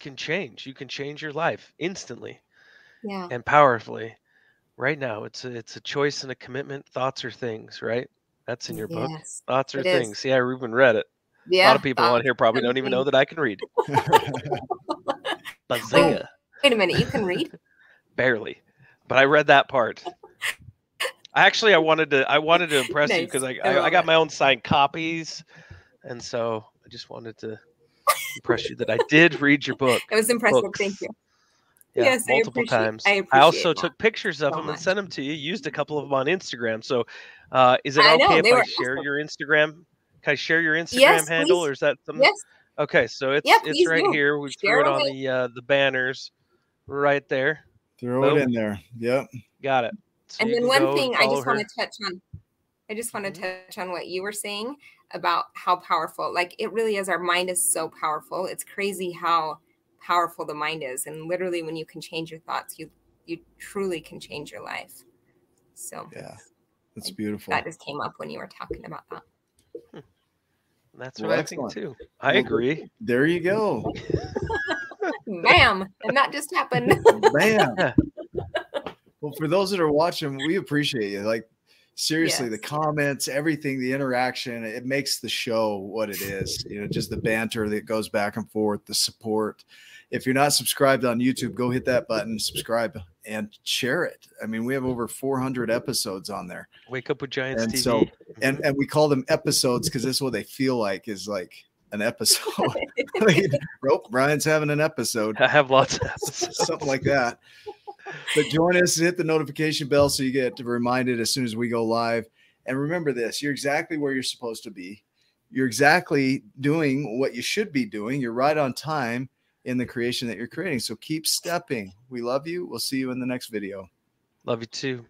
[SPEAKER 2] can change. You can change your life instantly
[SPEAKER 3] Yeah.
[SPEAKER 2] and powerfully. Right now, it's a, it's a choice and a commitment. Thoughts are things, right? That's in your book.
[SPEAKER 3] Yes.
[SPEAKER 2] Thoughts are
[SPEAKER 3] it is.
[SPEAKER 2] things. Yeah, Ruben read it.
[SPEAKER 3] Yeah.
[SPEAKER 2] a lot of people on here probably don't even know that I can read. Bazinga.
[SPEAKER 3] Wait a minute. You can read?
[SPEAKER 2] Barely. But I read that part. Actually, I wanted to I wanted to impress you because I,
[SPEAKER 3] I
[SPEAKER 2] I, I got my own signed copies. And so I just wanted to impress you that I did read your book.
[SPEAKER 3] It was impressive.
[SPEAKER 2] books.
[SPEAKER 3] Thank you.
[SPEAKER 2] Yeah,
[SPEAKER 3] Yes,
[SPEAKER 2] multiple
[SPEAKER 3] appreciate-
[SPEAKER 2] times.
[SPEAKER 3] I
[SPEAKER 2] I
[SPEAKER 3] also
[SPEAKER 2] took pictures of
[SPEAKER 3] so
[SPEAKER 2] them and sent them to you. Used a couple of them on Instagram. So, uh, is it
[SPEAKER 3] I know,
[SPEAKER 2] okay if I share
[SPEAKER 3] awesome.
[SPEAKER 2] your Instagram? Can I share your Instagram
[SPEAKER 3] Yes,
[SPEAKER 2] handle,
[SPEAKER 3] please.
[SPEAKER 2] or is that something?
[SPEAKER 3] Yes.
[SPEAKER 2] Okay, so it's
[SPEAKER 3] Yeah,
[SPEAKER 2] it's right
[SPEAKER 3] do.
[SPEAKER 2] here. We
[SPEAKER 3] Share
[SPEAKER 2] threw it on the uh, the banners, right there.
[SPEAKER 1] Throw
[SPEAKER 2] Boom.
[SPEAKER 1] it in there. Yep.
[SPEAKER 2] Got it. So
[SPEAKER 3] and then one thing I
[SPEAKER 2] follow
[SPEAKER 3] just want to touch on. I just want to
[SPEAKER 2] Mhm.
[SPEAKER 3] touch on what you were saying about how powerful, like it really is. Our mind is so powerful. It's crazy how powerful the mind is, and literally, when you can change your thoughts, you you truly can change your life. So
[SPEAKER 1] Yeah. That's beautiful.
[SPEAKER 3] that just came up when you were talking about that.
[SPEAKER 2] That's
[SPEAKER 1] Well,
[SPEAKER 2] what I
[SPEAKER 1] excellent.
[SPEAKER 2] think too. I
[SPEAKER 1] Well,
[SPEAKER 2] agree.
[SPEAKER 1] There you go.
[SPEAKER 3] Bam! and that just happened.
[SPEAKER 1] Bam. Well, for those that are watching, we appreciate you. Like seriously, the comments, everything, the interaction, it makes the show what it is. You know, just the banter that goes back and forth, the support. If you're not subscribed on YouTube, go hit that button, subscribe, and share it. I mean, we have over 400 episodes on there,
[SPEAKER 2] Wake up with Giants
[SPEAKER 1] And
[SPEAKER 2] TV.
[SPEAKER 1] so- and mm-hmm. and we call them episodes because this is what they feel like is like an episode. nope, Brian's having an episode
[SPEAKER 2] I have lots of episodes.
[SPEAKER 1] something like that. But join us, hit the notification bell so you get reminded as soon as we go live. And remember this you're exactly where you're supposed to be. You're exactly doing what you should be doing. You're right on time in the creation that you're creating. So keep stepping. We love you. We'll see you in the next video.
[SPEAKER 2] Love you too.